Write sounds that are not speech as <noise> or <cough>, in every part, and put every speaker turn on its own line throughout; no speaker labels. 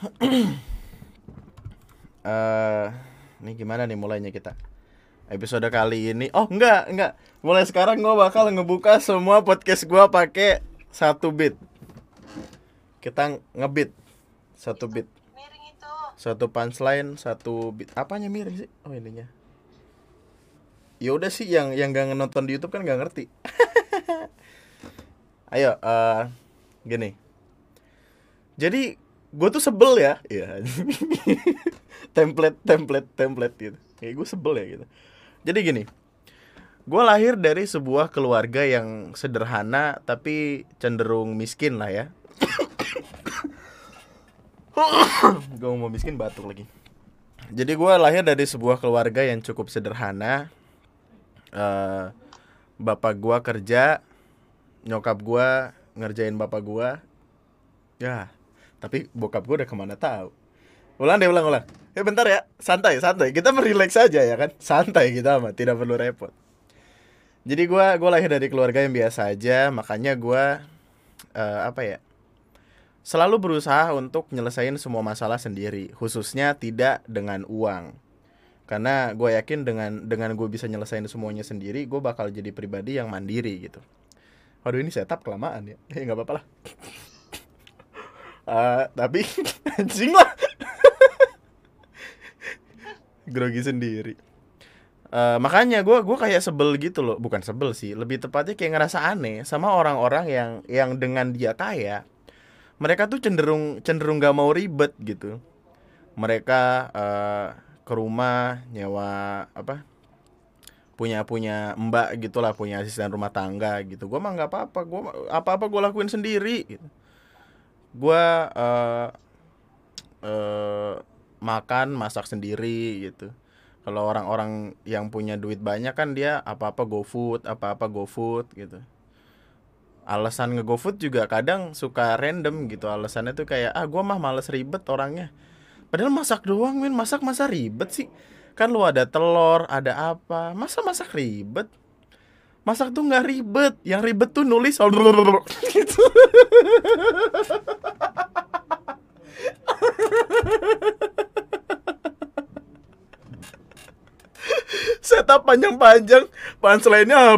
<clears throat> Eh, ini gimana nih mulainya kita? Episode kali ini. Oh, enggak, enggak. Mulai sekarang gua bakal ngebuka semua podcast gua pakai satu beat. Kita ngebit satu beat.
itu
Satu punchline, satu beat. Apanya miring sih? Oh, ininya. Ya udah sih yang yang gak nonton di YouTube kan gak ngerti. <laughs> Ayo, eh gini. Jadi gue tuh sebel ya, iya. <laughs> template, template, template gitu. Kayak gue sebel ya gitu. Jadi gini, gue lahir dari sebuah keluarga yang sederhana tapi cenderung miskin lah ya. <coughs> gue mau miskin batuk lagi. Jadi gue lahir dari sebuah keluarga yang cukup sederhana. Eh, bapak gue kerja, nyokap gue ngerjain bapak gue. Ya, tapi bokap gue udah ke mana tahu. Ulang deh, ulang, ulang. Eh bentar ya, santai, santai. Kita merileks aja ya kan, santai kita mah, tidak perlu repot. Jadi gue gua lahir dari keluarga yang biasa aja, makanya gue eh, apa ya? Selalu berusaha untuk nyelesain semua masalah sendiri, khususnya tidak dengan uang. Karena gue yakin dengan dengan gue bisa nyelesain semuanya sendiri, gue bakal jadi pribadi yang mandiri gitu. Waduh ini setup kelamaan ya, ya nggak apa-apa lah. Eh, tapi <laughs> anjing lah. Grogi sendiri. Eh, makanya gue gua kayak sebel gitu loh. Bukan sebel sih lebih tepatnya kayak ngerasa aneh sama orang-orang yang yang dengan dia kaya mereka tuh cenderung cenderung gak mau ribet gitu. Mereka eh, ke rumah nyewa apa punya punya mbak gitulah punya asisten rumah tangga gitu. Gue mah nggak apa-apa gue apa apa gue lakuin sendiri gitu gue eh eh, makan masak sendiri gitu. Kalau orang-orang yang punya duit banyak kan dia apa-apa GoFood apa-apa GoFood gitu. Alasan nge-GoFood juga kadang suka random gitu. Alasannya tuh kayak ah gue mah males ribet orangnya. Padahal masak doang min masak masa ribet sih? Kan lu ada telur ada apa? Masa masak ribet masak tuh nggak ribet. Yang ribet tuh nulis gitu. Setup panjang-panjang. Punchline-nya.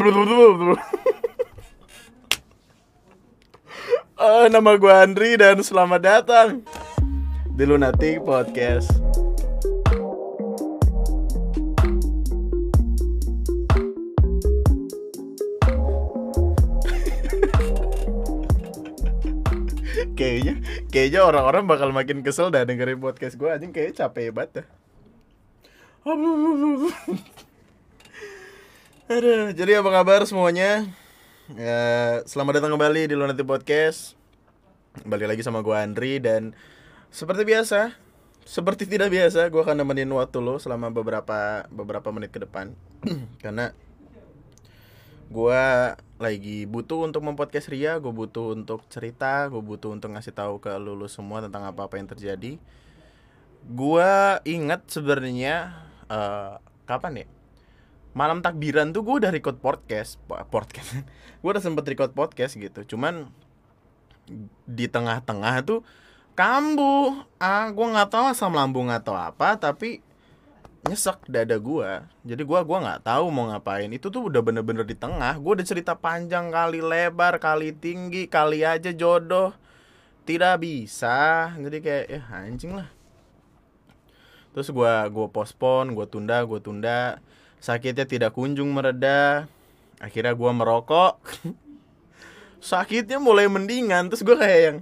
Eh, nama gue Andri dan selamat datang di Lunatic Podcast. Kayaknya kayaknya orang-orang bakal makin kesel dah dengerin podcast gue anjing kayaknya capek banget dah. <laughs> Aduh, jadi apa kabar semuanya? Ya, selamat datang kembali di Lunatic Podcast. Balik lagi sama gue Andri dan seperti biasa, seperti tidak biasa, gue akan nemenin waktu lo selama beberapa beberapa menit ke depan. <clears throat> Karena gue lagi butuh untuk mempodcast Ria, gue butuh untuk cerita, gue butuh untuk ngasih tahu ke lulu semua tentang apa-apa yang terjadi. Gue ingat sebenarnya eh, kapan ya? Malam takbiran tuh gue udah record podcast, po- podcast. <laughs> gue udah sempet record podcast gitu. Cuman di tengah-tengah tuh kambuh. Ah, gue nggak tahu asam lambung atau apa, tapi nyesek dada gua. Jadi gua gua nggak tahu mau ngapain. Itu tuh udah bener-bener di tengah. Gua udah cerita panjang kali lebar kali tinggi kali aja jodoh. Tidak bisa. Jadi kayak ya anjing lah. Terus gua gua pospon gua tunda gua tunda. Sakitnya tidak kunjung mereda. Akhirnya gua merokok. <laughs> Sakitnya mulai mendingan. Terus gua kayak yang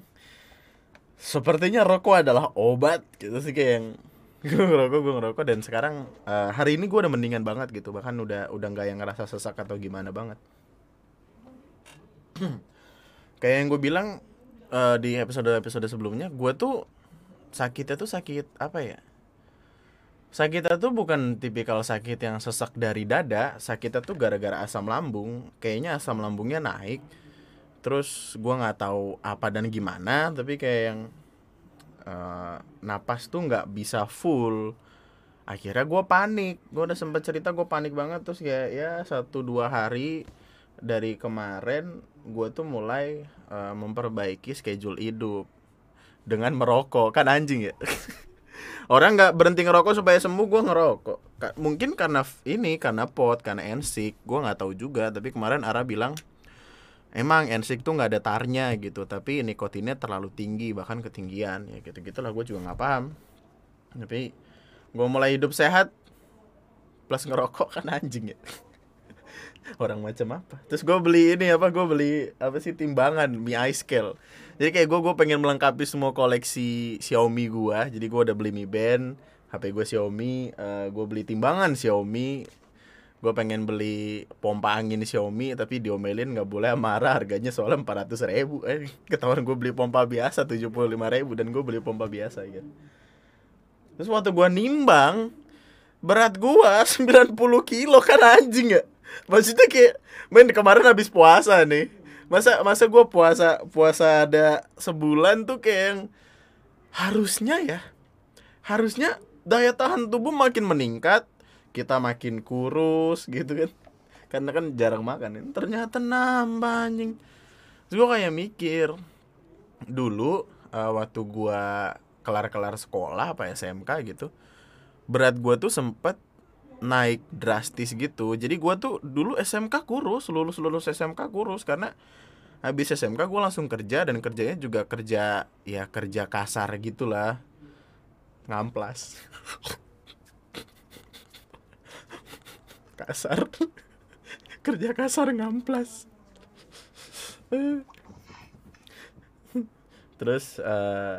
sepertinya rokok adalah obat. Gitu sih kayak yang gue ngerokok gue ngerokok dan sekarang eh, hari ini gue udah mendingan banget gitu. Bahkan udah udah nggak yang ngerasa sesak atau gimana banget. <clears throat> Kayak yang gue bilang eh, di episode episode sebelumnya gue tuh sakitnya tuh sakit apa ya? Sakitnya tuh bukan tipikal sakit yang sesak dari dada sakitnya tuh gara-gara asam lambung. Kayaknya asam lambungnya naik. Terus gua nggak tahu apa dan gimana tapi kayak yang eh, napas tuh nggak bisa full. Akhirnya gua panik. Gue udah sempet cerita gue panik banget. Terus kayak ya satu dua hari dari kemarin gue tuh mulai eh, memperbaiki schedule hidup dengan merokok. Kan anjing ya? <laughs> Orang nggak berhenti ngerokok supaya sembuh gue ngerokok. Ka- mungkin karena ini karena pot karena ensik gue nggak tahu juga. Tapi kemarin Ara bilang emang ensik tuh nggak ada tarnya gitu tapi nikotinnya terlalu tinggi bahkan ketinggian ya gitu. Gitulah gue juga nggak paham. Tapi gue mulai hidup sehat plus ngerokok kan anjing ya. <laughs> Orang macam apa? Terus gue beli ini apa gue beli apa sih timbangan Mi iScale jadi kayak gue gue pengen melengkapi semua koleksi Xiaomi gue jadi gue udah beli Mi Band HP gue Xiaomi eh, gue beli timbangan Xiaomi gue pengen beli pompa angin Xiaomi tapi diomelin nggak boleh marah harganya soalnya 400 ribu. Eh ketahuan gue beli pompa biasa 75 ribu dan gue beli pompa biasa gitu. Terus waktu gue nimbang berat gua <laughs> 90 kilo kan anjing ya. Maksudnya kayak main kemarin habis puasa nih. Masa masa gua puasa puasa ada sebulan tuh kayak yang harusnya ya harusnya daya tahan tubuh makin meningkat kita makin kurus gitu kan. Karena kan jarang makan. Ya. ternyata nambah anjing. Gua kayak mikir dulu eh, waktu gua kelar-kelar sekolah apa SMK gitu berat gua tuh sempet naik drastis gitu. Jadi gua tuh dulu SMK kurus lulus lulus SMK kurus. Karena habis SMK gua langsung kerja dan kerjanya juga kerja ya kerja kasar gitulah. Ngamplas <laughs> kasar. <laughs> Kerja kasar ngamplas. <laughs> Terus eh,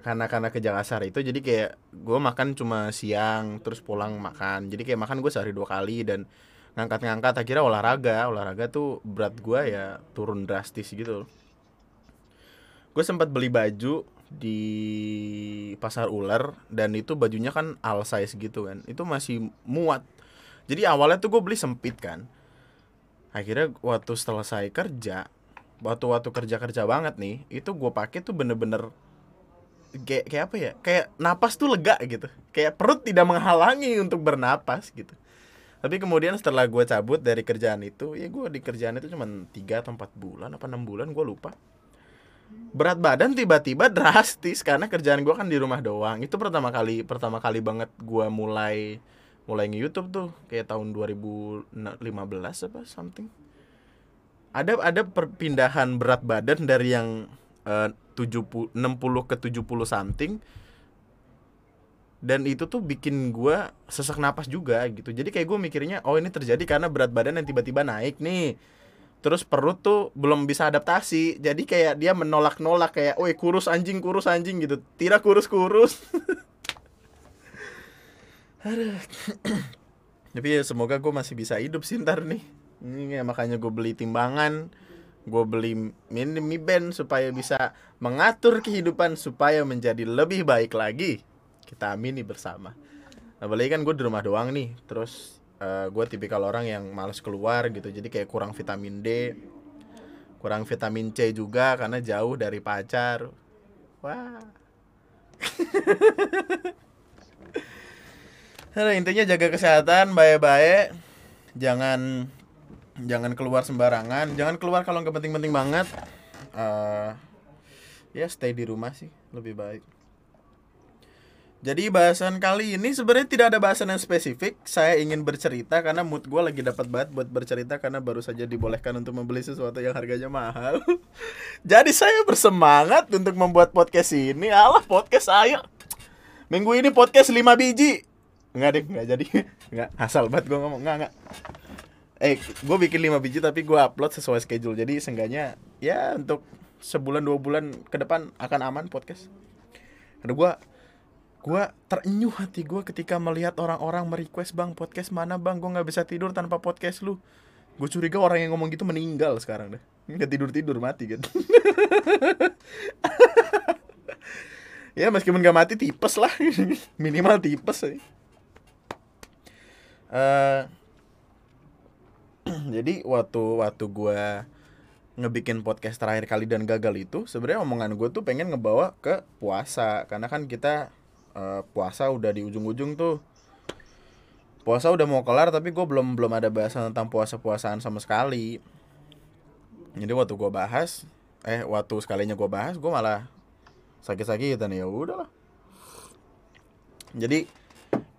karena karena kerja kasar itu jadi kayak gue makan cuma siang terus pulang makan. Jadi kayak makan gue sehari dua kali dan ngangkat-ngangkat. Akhirnya olahraga. Olahraga tuh berat gue ya turun drastis gitu gue sempat beli baju di pasar ular dan itu bajunya kan all size gitu kan. Itu masih muat jadi awalnya tuh gue beli sempit kan. Akhirnya waktu selesai kerja waktu waktu kerja kerja banget nih itu gue pakai tuh bener-bener kayak kayak apa ya kayak napas tuh lega gitu. Kayak perut tidak menghalangi untuk bernapas gitu. Tapi kemudian setelah gue cabut dari kerjaan itu ya gue di kerjaan itu cuma tiga atau empat bulan apa enam bulan gue lupa. Berat badan tiba-tiba drastis karena kerjaan gue kan di rumah doang. Itu pertama kali pertama kali banget gue mulai mulai nge YouTube tuh kayak tahun 2015 apa something. Ada ada perpindahan berat badan dari yang eh, 70 60 ke 70 something. Dan itu tuh bikin gua sesak napas juga gitu. Jadi kayak gue mikirnya oh ini terjadi karena berat badan yang tiba-tiba naik nih. Terus perut tuh belum bisa adaptasi. Jadi kayak dia menolak-nolak kayak woi kurus anjing kurus anjing gitu. Tidak kurus-kurus Aduh. <laughs> tapi ya semoga gue masih bisa hidup sih ntar nih. Ini ya, makanya gue beli timbangan gue beli mini mi band supaya bisa mengatur kehidupan supaya menjadi lebih baik lagi. Kita amini bersama. Apalagi kan gue di rumah doang nih terus gue tipikal orang yang males keluar gitu. Jadi kayak kurang vitamin D kurang vitamin C juga karena jauh dari pacar. Wah <laughs> intinya jaga kesehatan baik-baik. Jangan jangan keluar sembarangan. Jangan keluar kalau nggak penting-penting banget. Eh ya stay di rumah sih lebih baik. Jadi bahasan kali ini sebenarnya tidak ada bahasan yang spesifik. Saya ingin bercerita karena mood gue lagi dapat banget buat bercerita karena baru saja dibolehkan untuk membeli sesuatu yang harganya mahal. <laughs> Jadi saya bersemangat untuk membuat podcast ini. Alah podcast saya. Minggu ini podcast 5 biji Enggak deh, enggak jadi. <laughs> Enggak, asal banget gue ngomong. Enggak, enggak. Eh, gue bikin 5 biji tapi gue upload sesuai schedule. Jadi seenggaknya ya untuk sebulan dua bulan ke depan akan aman podcast. Karena gue gue terenyuh hati gue ketika melihat orang-orang merequest bang podcast mana bang? Gue nggak bisa tidur tanpa podcast lu. Gue curiga orang yang ngomong gitu meninggal sekarang deh. Nggak tidur tidur mati kan. <laughs> Ya meskipun gak mati tipes lah. <laughs> Minimal tipes sih Eh, <clears throat> jadi waktu waktu gue ngebikin podcast terakhir kali dan gagal itu sebenarnya omongan gue tuh pengen ngebawa ke puasa. Karena kan kita eh, puasa udah di ujung-ujung tuh. Puasa udah mau kelar tapi gue belum belum ada bahasan tentang puasa-puasaan sama sekali. Jadi waktu gue bahas eh waktu sekalinya gue bahas gue malah sakit-sakitan. Ya udahlah. Jadi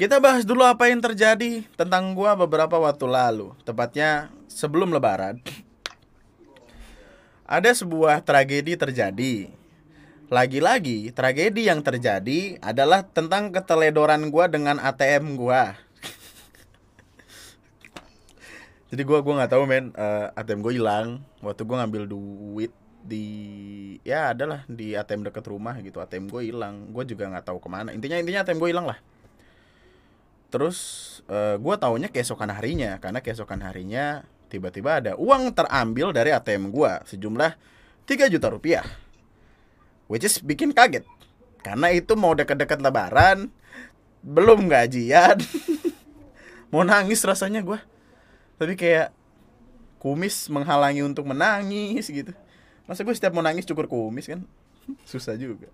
kita bahas dulu apa yang terjadi tentang gua beberapa waktu lalu tepatnya sebelum lebaran. Ada sebuah tragedi terjadi. Lagi-lagi tragedi yang terjadi adalah tentang keteledoran gua dengan ATM gua. <laughs> Jadi gua gua nggak tahu men. Uh, ATM gue hilang. Waktu gua ngambil duit di ya adalah di ATM dekat rumah gitu. ATM gue hilang. Gue juga nggak tahu ke mana. Intinya intinya ATM gue hilang lah terus uh, gue taunya keesokan harinya karena keesokan harinya tiba-tiba ada uang terambil dari ATM gue sejumlah 3 juta rupiah. Which is bikin kaget. Karena itu mau dekat-dekat lebaran belum gajian. <laughs> Mau nangis rasanya gue tapi kayak kumis menghalangi untuk menangis gitu. Masa gue setiap mau nangis cukur kumis kan? <laughs> Susah juga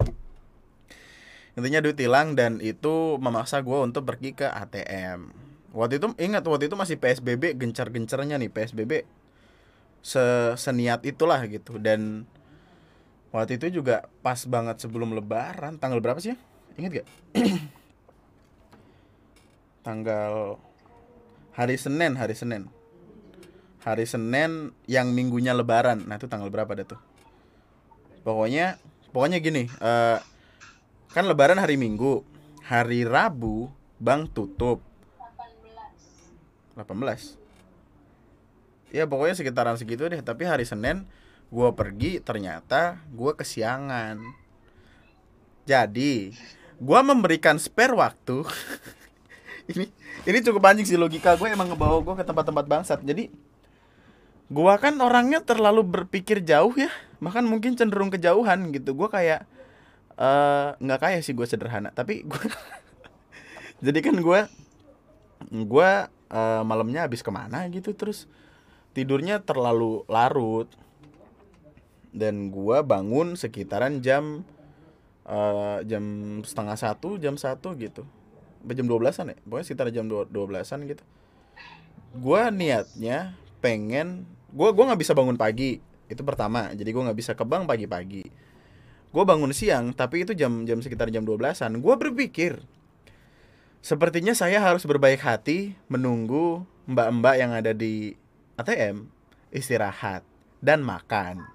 intinya duit hilang dan itu memaksa gue untuk pergi ke ATM waktu itu ingat waktu itu masih PSBB gencar-gencarnya nih PSBB se seniat itulah gitu dan waktu itu juga pas banget sebelum lebaran tanggal berapa sih ya ingat gak <clears throat> tanggal hari Senin hari Senin hari Senin yang minggunya Lebaran. Nah itu tanggal berapa deh tuh? Pokoknya, pokoknya gini. Uh, kan Lebaran hari Minggu, hari Rabu bank tutup. 18. 18. Ya pokoknya sekitaran segitu deh. Tapi hari Senin gue pergi ternyata gue kesiangan. Jadi gue memberikan spare waktu. <laughs> ini ini cukup anjing sih logika gue emang ngebawa gue ke tempat-tempat bangsat. Jadi gua kan orangnya terlalu berpikir jauh ya bahkan mungkin cenderung kejauhan gitu gua kayak nggak uh, kayak sih gue sederhana tapi gua <laughs> jadi kan gue gue uh, malamnya habis ke mana gitu terus tidurnya terlalu larut. Dan gue bangun sekitaran jam uh, jam setengah satu jam satu gitu. Jam dua belasan ya? Pokoknya sekitar jam dua belasan gitu. Gue niatnya pengen gue gue nggak bisa bangun pagi. Itu pertama jadi gue nggak bisa ke bank pagi-pagi gue bangun siang tapi itu jam jam sekitar jam 12an gue berpikir sepertinya saya harus berbaik hati menunggu mbak-mbak yang ada di ATM istirahat dan makan.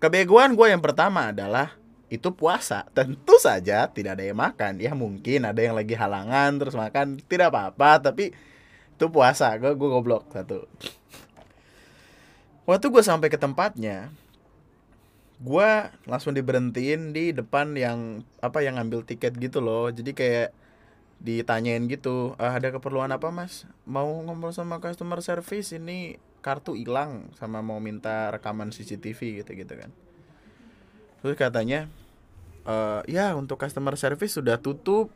Kebegoan gue yang pertama adalah itu puasa. Tentu saja tidak ada yang makan. Ya mungkin ada yang lagi halangan terus makan. Tidak apa-apa tapi itu puasa. Gue gue goblok satu. Waktu gue sampai ke tempatnya gue langsung diberhentiin di depan yang apa yang ngambil tiket gitu loh. Jadi kayak ditanyain gitu ah, ada keperluan apa mas? Mau ngomong sama customer service? Ini kartu hilang sama mau minta rekaman CCTV gitu gitu kan. Terus katanya e, ya untuk customer service sudah tutup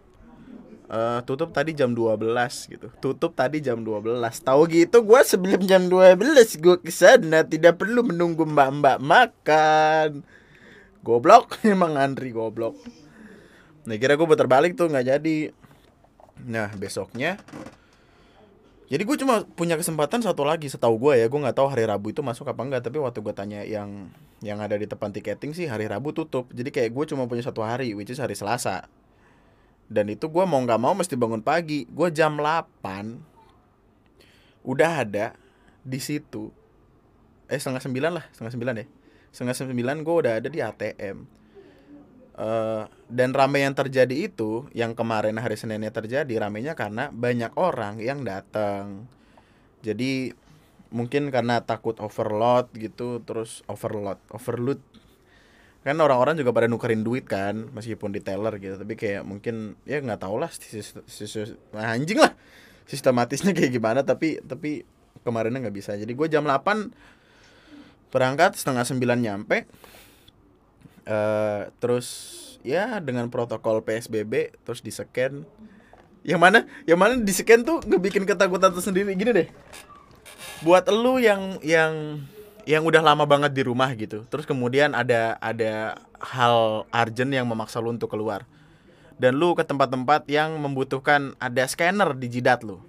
uh, tutup tadi jam 12 gitu. Tutup tadi jam 12. Tahu gitu gue sebelum jam 12 gue ke sana tidak perlu menunggu mbak-mbak makan. Goblok <laughs> emang antri goblok. Nah kira gue putar balik tuh nggak jadi. Nah besoknya jadi gue cuma punya kesempatan satu lagi setahu gue ya gue nggak tahu hari Rabu itu masuk apa enggak tapi waktu gue tanya yang yang ada di depan tiketing sih hari Rabu tutup jadi kayak gue cuma punya satu hari which is hari Selasa dan itu gue mau nggak mau mesti bangun pagi. Gue jam 8 udah ada di situ. Eh setengah sembilan lah setengah sembilan ya. Setengah sembilan gue udah ada di ATM uh, eh, dan rame yang terjadi itu yang kemarin hari Seninnya terjadi ramenya karena banyak orang yang datang. Jadi mungkin karena takut overload gitu terus overload overload kan orang-orang juga pada nukerin duit kan meskipun di teller gitu. Tapi kayak mungkin ya nggak tau lah nah, anjing lah. Sistematisnya kayak gimana tapi tapi kemarinnya nggak bisa. Jadi gue jam 8 berangkat setengah sembilan nyampe. Uh, terus ya dengan protokol psbb terus di scan. Yang mana yang mana di scan tuh ngebikin ketakutan tersendiri. Gini deh. Buat elu yang yang yang udah lama banget di rumah gitu. Terus kemudian ada ada hal urgent yang memaksa lu untuk keluar. Dan lu ke tempat-tempat yang membutuhkan ada scanner di jidat lu.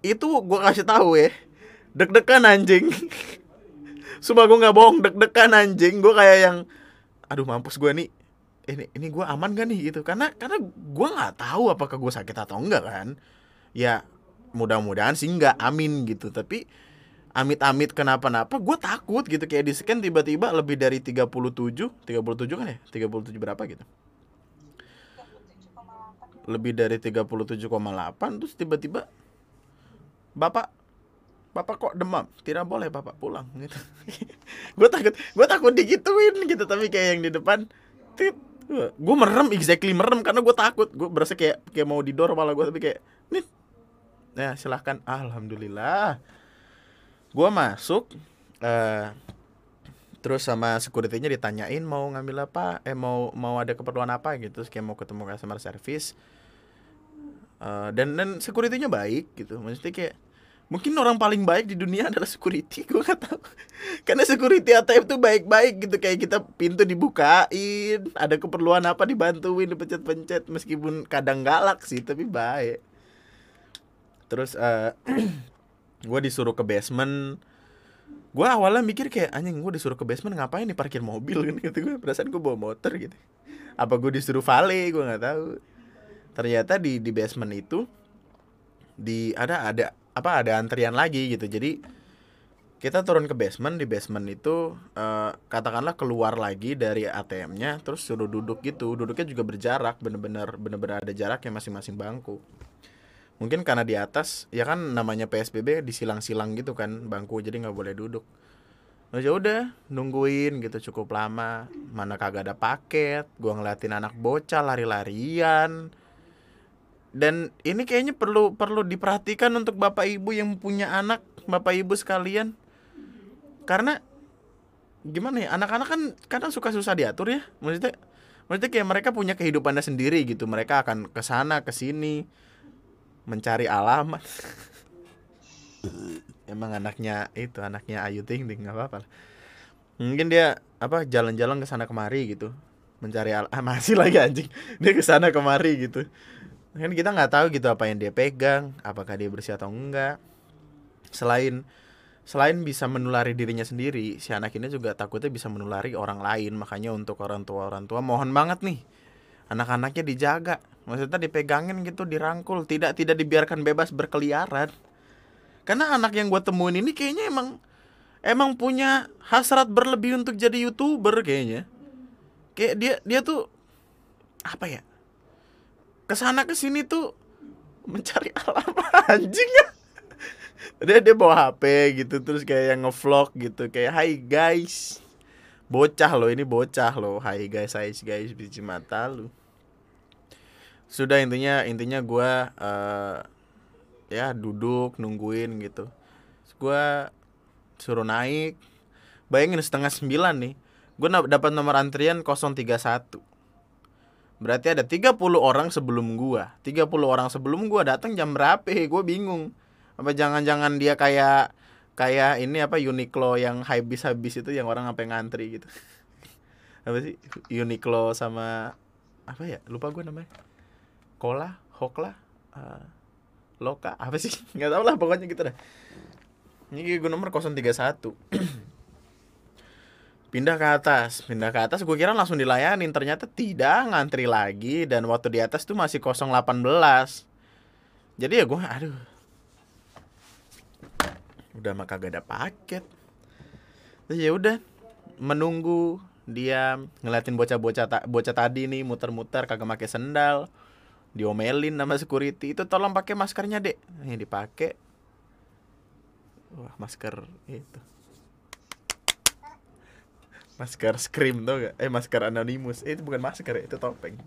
Itu gua kasih tahu ya deg-degan anjing. <laughs> Sumpah gue nggak bohong deg-degan anjing. Gue kayak yang Aduh mampus gue nih. Ini ini gue aman gak nih? Gitu. Karena karena gue nggak tahu apakah gue sakit atau enggak kan. Ya mudah-mudahan sih nggak amin gitu. Tapi amit-amit kenapa-napa gue takut gitu. Kayak di scan tiba-tiba lebih dari 37 37 kan ya? 37 berapa gitu? Lebih dari 37,8 terus tiba-tiba bapak bapak kok demam? Tidak boleh bapak pulang gitu. <laughs> Gue takut gue takut digituin gitu tapi kayak yang di depan gue merem exactly merem karena gue takut. Gue berasa kayak kayak mau didor malah gue tapi kayak nih ya silahkan. Alhamdulillah gue masuk uh, terus sama securitynya ditanyain mau ngambil apa eh mau mau ada keperluan apa gitu kayak mau ketemu customer service. Uh, dan dan securitynya baik gitu. Maksudnya kayak mungkin orang paling baik di dunia <laughs> adalah security <laughs> gue gak tahu. Karena security ATM tuh baik-baik gitu kayak kita pintu dibukain ada keperluan apa dibantuin dipencet-pencet meskipun kadang galak sih tapi baik. Terus uh, <clears throat> gue disuruh ke basement. Gue awalnya mikir kayak anjing gue disuruh ke basement ngapain nih parkir mobil? Kan <laughs> gitu gue perasaan gue bawa motor gitu. Apa gue disuruh vale? Gue nggak tahu. Ternyata di di basement itu di ada ada apa ada antrian lagi gitu. Jadi kita turun ke basement di basement itu uh, katakanlah keluar lagi dari ATM-nya terus suruh duduk gitu. Duduknya juga berjarak bener-bener bener-bener ada jaraknya masing-masing bangku mungkin karena di atas ya kan namanya PSBB disilang-silang gitu kan bangku jadi nggak boleh duduk. Nah, ya udah nungguin gitu cukup lama. Mana kagak ada paket gua ngeliatin anak bocah lari-larian. Dan ini kayaknya perlu perlu diperhatikan untuk bapak ibu yang punya anak bapak ibu sekalian. Karena gimana ya anak-anak kan kadang suka susah diatur ya. Maksudnya maksudnya kayak mereka punya kehidupannya sendiri gitu. Mereka akan ke sana ke sini mencari alamat <laughs> emang anaknya itu anaknya Ayu Ting Ting apa-apa mungkin dia apa jalan-jalan ke sana kemari gitu. Mencari al ah, <laughs> masih lagi anjing. Dia ke sana kemari gitu. Kan kita nggak tahu gitu apa yang dia pegang apakah dia bersih atau enggak. Selain selain bisa menulari dirinya sendiri si anak ini juga takutnya bisa menulari orang lain. Makanya untuk orang tua orang tua mohon banget nih anak-anaknya dijaga maksudnya dipegangin gitu dirangkul. Tidak tidak dibiarkan bebas berkeliaran. Karena anak yang gue temuin ini kayaknya emang emang punya hasrat berlebih untuk jadi youtuber kayaknya. Kayak dia dia tuh apa ya? Ke sana ke sini tuh mencari <laughs> alam anjing. Ya dia dia bawa HP gitu terus kayak yang ngevlog gitu. Kayak Hai guys. Bocah lo ini bocah lo Hai guys Hai guys biji mata lu sudah intinya intinya gue uh, ya duduk nungguin gitu. Gue suruh naik. Bayangin setengah sembilan nih. Gue dapat nomor antrian 031 berarti ada 30 orang sebelum gue 30 orang sebelum gue datang jam berapa? <laughs> Gue bingung. Apa jangan-jangan dia kayak kayak ini apa Uniqlo yang habis-habis itu yang orang sampai ngantri gitu? <laughs> Apa sih? Uniqlo sama apa ya? Lupa gue namanya Kola, Hokla, uh, Loka, apa sih? <laughs> Nggak tau lah pokoknya gitu dah. Ini gue nomor 031 <clears throat> Pindah ke atas. Pindah ke atas gue kira langsung dilayanin. Ternyata tidak ngantri lagi. Dan waktu di atas tuh masih 018 Jadi ya gue aduh. Udah mah kagak ada paket. Ya udah Menunggu Diam Ngeliatin bocah-bocah bocah tadi nih Muter-muter kagak pakai sendal diomelin sama security. Itu tolong pakai maskernya dek. Yang dipakai wah masker itu. Masker scream tuh gak eh masker anonymous. Eh, itu bukan masker ya itu topeng.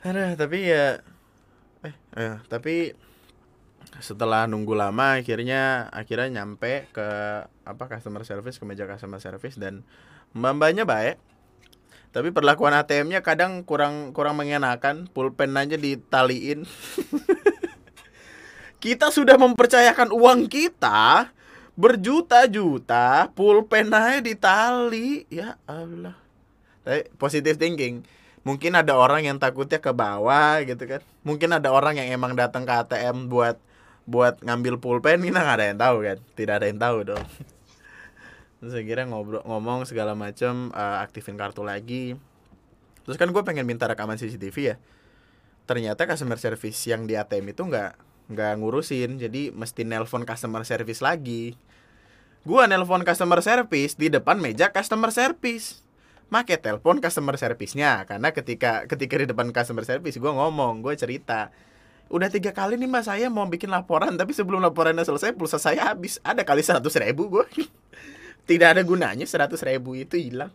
Ada tapi ya eh, eh tapi setelah nunggu lama akhirnya akhirnya nyampe ke apa customer service ke meja customer service dan mbak-mbaknya baik tapi perlakuan ATM-nya kadang kurang kurang mengenakan, pulpen aja ditaliin. <laughs> kita sudah mempercayakan uang kita berjuta-juta, pulpen aja ditali. Ya Allah. Tapi positive thinking. Mungkin ada orang yang takutnya ke bawah gitu kan. Mungkin ada orang yang emang datang ke ATM buat buat ngambil pulpen, kita nggak ada yang tahu kan. Tidak ada yang tahu dong. <laughs> terus akhirnya ngobrol ngomong segala macam uh, aktifin kartu lagi. Terus kan gue pengen minta rekaman CCTV ya. Ternyata customer service yang di ATM itu nggak nggak ngurusin. Jadi mesti nelpon customer service lagi. Gue nelpon customer service di depan meja customer service. Make telepon customer service-nya. Karena ketika ketika di depan customer service gue ngomong gue cerita. Udah tiga kali nih mas saya mau bikin laporan tapi sebelum laporannya selesai pulsa saya habis. Ada kali seratus ribu gue <laughs> tidak ada gunanya seratus ribu itu hilang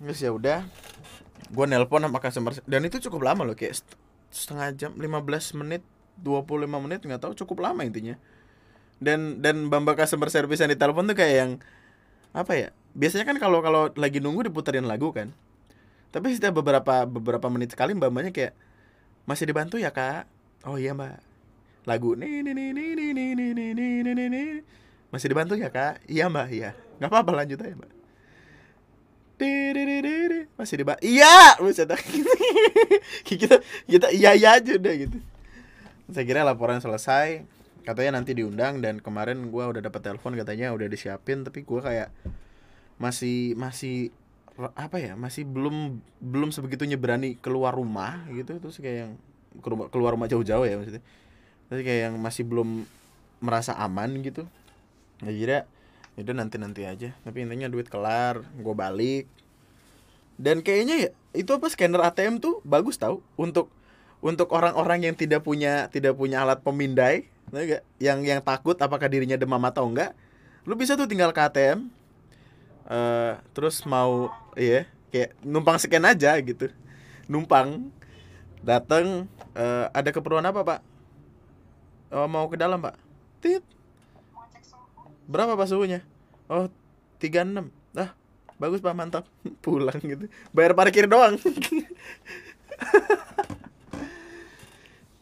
terus ya udah gue nelpon sama customer dan itu cukup lama loh kayak setengah jam 15 menit 25 menit nggak tahu cukup lama intinya dan dan bamba customer service yang ditelepon tuh kayak yang apa ya biasanya kan kalau kalau lagi nunggu diputerin lagu kan tapi setiap beberapa beberapa menit sekali mbak mbaknya kayak masih dibantu ya kak oh iya mbak lagu nih nih nih nih nih nih nih nih nih nih masih dibantu ya kak? Iya mbak. Iya. Nggak apa apa lanjut aja mbak. Masih di iya! Buset. <laughs> Kita kita iya iya aja udah gitu. Saya kira laporan selesai. Katanya nanti diundang dan kemarin gue udah dapat telepon katanya udah disiapin tapi gue kayak masih masih apa ya masih belum belum sebegitunya berani keluar rumah gitu. Terus kayak yang keluar rumah jauh-jauh ya maksudnya. Terus kayak yang masih belum merasa aman gitu ya kira itu nanti nanti aja. Tapi intinya duit kelar gue balik. Dan kayaknya ya itu apa scanner ATM tuh bagus tau. Untuk untuk orang-orang yang tidak punya tidak punya alat pemindai yang yang takut apakah dirinya demam atau enggak lu bisa tuh tinggal ke ATM uh, terus mau iya kayak numpang scan aja gitu. Numpang datang uh, ada keperluan apa pak? Oh mau ke dalam pak? Tit berapa pak suhunya? Oh 36 ah bagus pak mantap. <laughs> Pulang gitu. Bayar parkir doang. <laughs>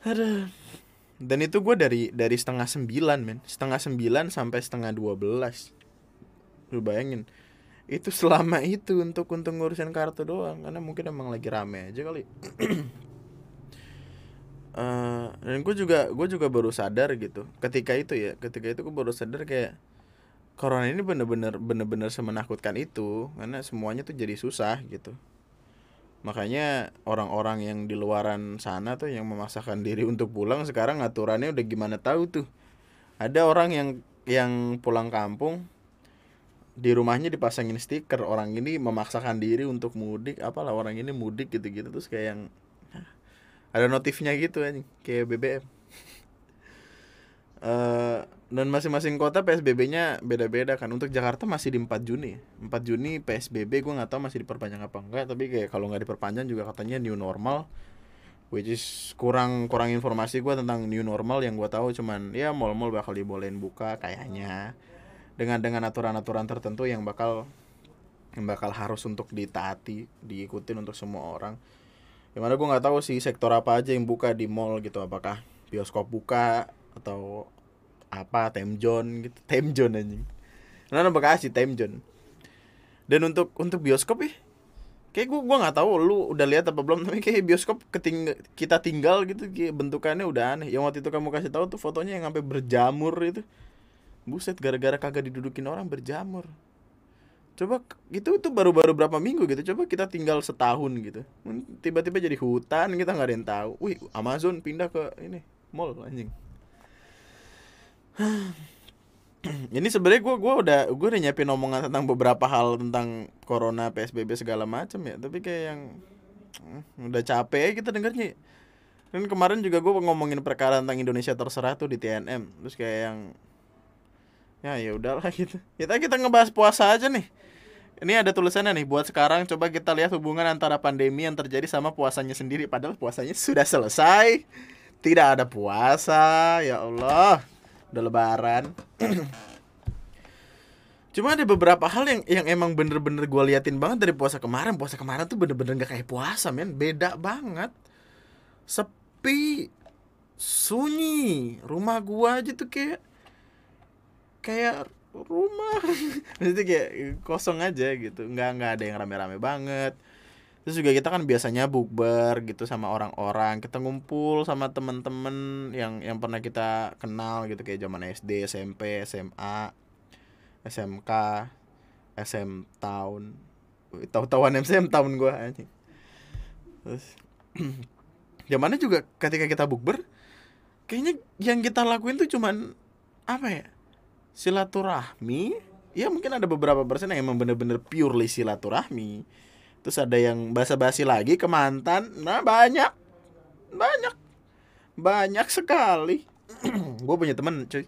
Aduh. Dan itu gue dari dari setengah sembilan men. Setengah sembilan sampai setengah dua belas. Lu bayangin. Itu selama itu untuk untuk ngurusin kartu doang. Karena mungkin emang lagi rame aja kali. Uh, <clears throat> dan gue juga gue juga baru sadar gitu. Ketika itu ya ketika itu gue baru sadar kayak corona ini bener-bener bener-bener semenakutkan itu karena semuanya tuh jadi susah gitu. Makanya orang-orang yang di luaran sana tuh yang memaksakan diri untuk pulang sekarang aturannya udah gimana tahu tuh. Ada orang yang yang pulang kampung di rumahnya dipasangin stiker orang ini memaksakan diri untuk mudik apalah orang ini mudik gitu-gitu terus kayak yang ada notifnya gitu anjing kayak BBM uh, <laughs> eh, dan masing-masing kota PSBB-nya beda-beda kan. Untuk Jakarta masih di 4 Juni. 4 Juni PSBB gue nggak tahu masih diperpanjang apa enggak. Tapi kayak kalau nggak diperpanjang juga katanya new normal. Which is kurang kurang informasi gue tentang new normal yang gue tahu. Cuman ya mall-mall bakal dibolehin buka kayaknya. Dengan dengan aturan-aturan tertentu yang bakal yang bakal harus untuk ditaati diikutin untuk semua orang. Yang gue nggak tahu sih sektor apa aja yang buka di mall gitu. Apakah bioskop buka atau apa time zone gitu <laughs> time zone anjing nah Bekasi time zone dan untuk untuk bioskop ya kayak gue gua nggak tahu lu udah lihat apa belum tapi kayak bioskop keting kita tinggal gitu kayak bentukannya udah aneh yang waktu itu kamu kasih tahu tuh fotonya yang sampai berjamur itu Buset gara-gara kagak didudukin orang berjamur. Coba itu itu baru-baru berapa minggu gitu. Coba kita tinggal setahun gitu. Tiba-tiba jadi hutan kita nggak ada yang tahu. Wih, Amazon pindah ke ini mall anjing. <sighs> ini sebenarnya gue gua udah gue udah nyiapin omongan tentang beberapa hal tentang corona psbb segala macam ya. Tapi kayak yang <tsk> udah capek kita dengarnya kan kemarin juga gue ngomongin perkara tentang Indonesia terserah tuh di TNM terus kayak yang ya ya udahlah <laughs> gitu. Kita kita ngebahas puasa aja nih. Ini ada tulisannya nih buat sekarang coba kita lihat hubungan antara pandemi yang terjadi sama puasanya sendiri. Padahal puasanya sudah selesai. Tidak ada puasa ya Allah udah lebaran. Cuma ada beberapa hal yang yang emang bener-bener gue liatin banget dari puasa kemarin. Puasa kemarin tuh bener-bener gak kayak puasa men. Beda banget. Sepi sunyi. Rumah gua aja tuh kayak kayak rumah. <laughs> Itu kayak kosong aja gitu. Nggak nggak ada yang rame-rame banget terus juga kita kan biasanya bukber gitu sama orang-orang. Kita ngumpul sama temen-temen yang yang pernah kita kenal gitu. Kayak zaman SD SMP SMA SMK SM tahun tahu-tahuan SM tahun gue anjing. Terus <clears throat> zamannya juga ketika kita bukber kayaknya yang kita lakuin tuh cuman apa ya silaturahmi. Ya mungkin ada beberapa persen yang emang bener-bener purely silaturahmi terus ada yang basa-basi lagi ke mantan. Nah banyak. Banyak. Banyak sekali. <clears throat> Gue punya teman cuy.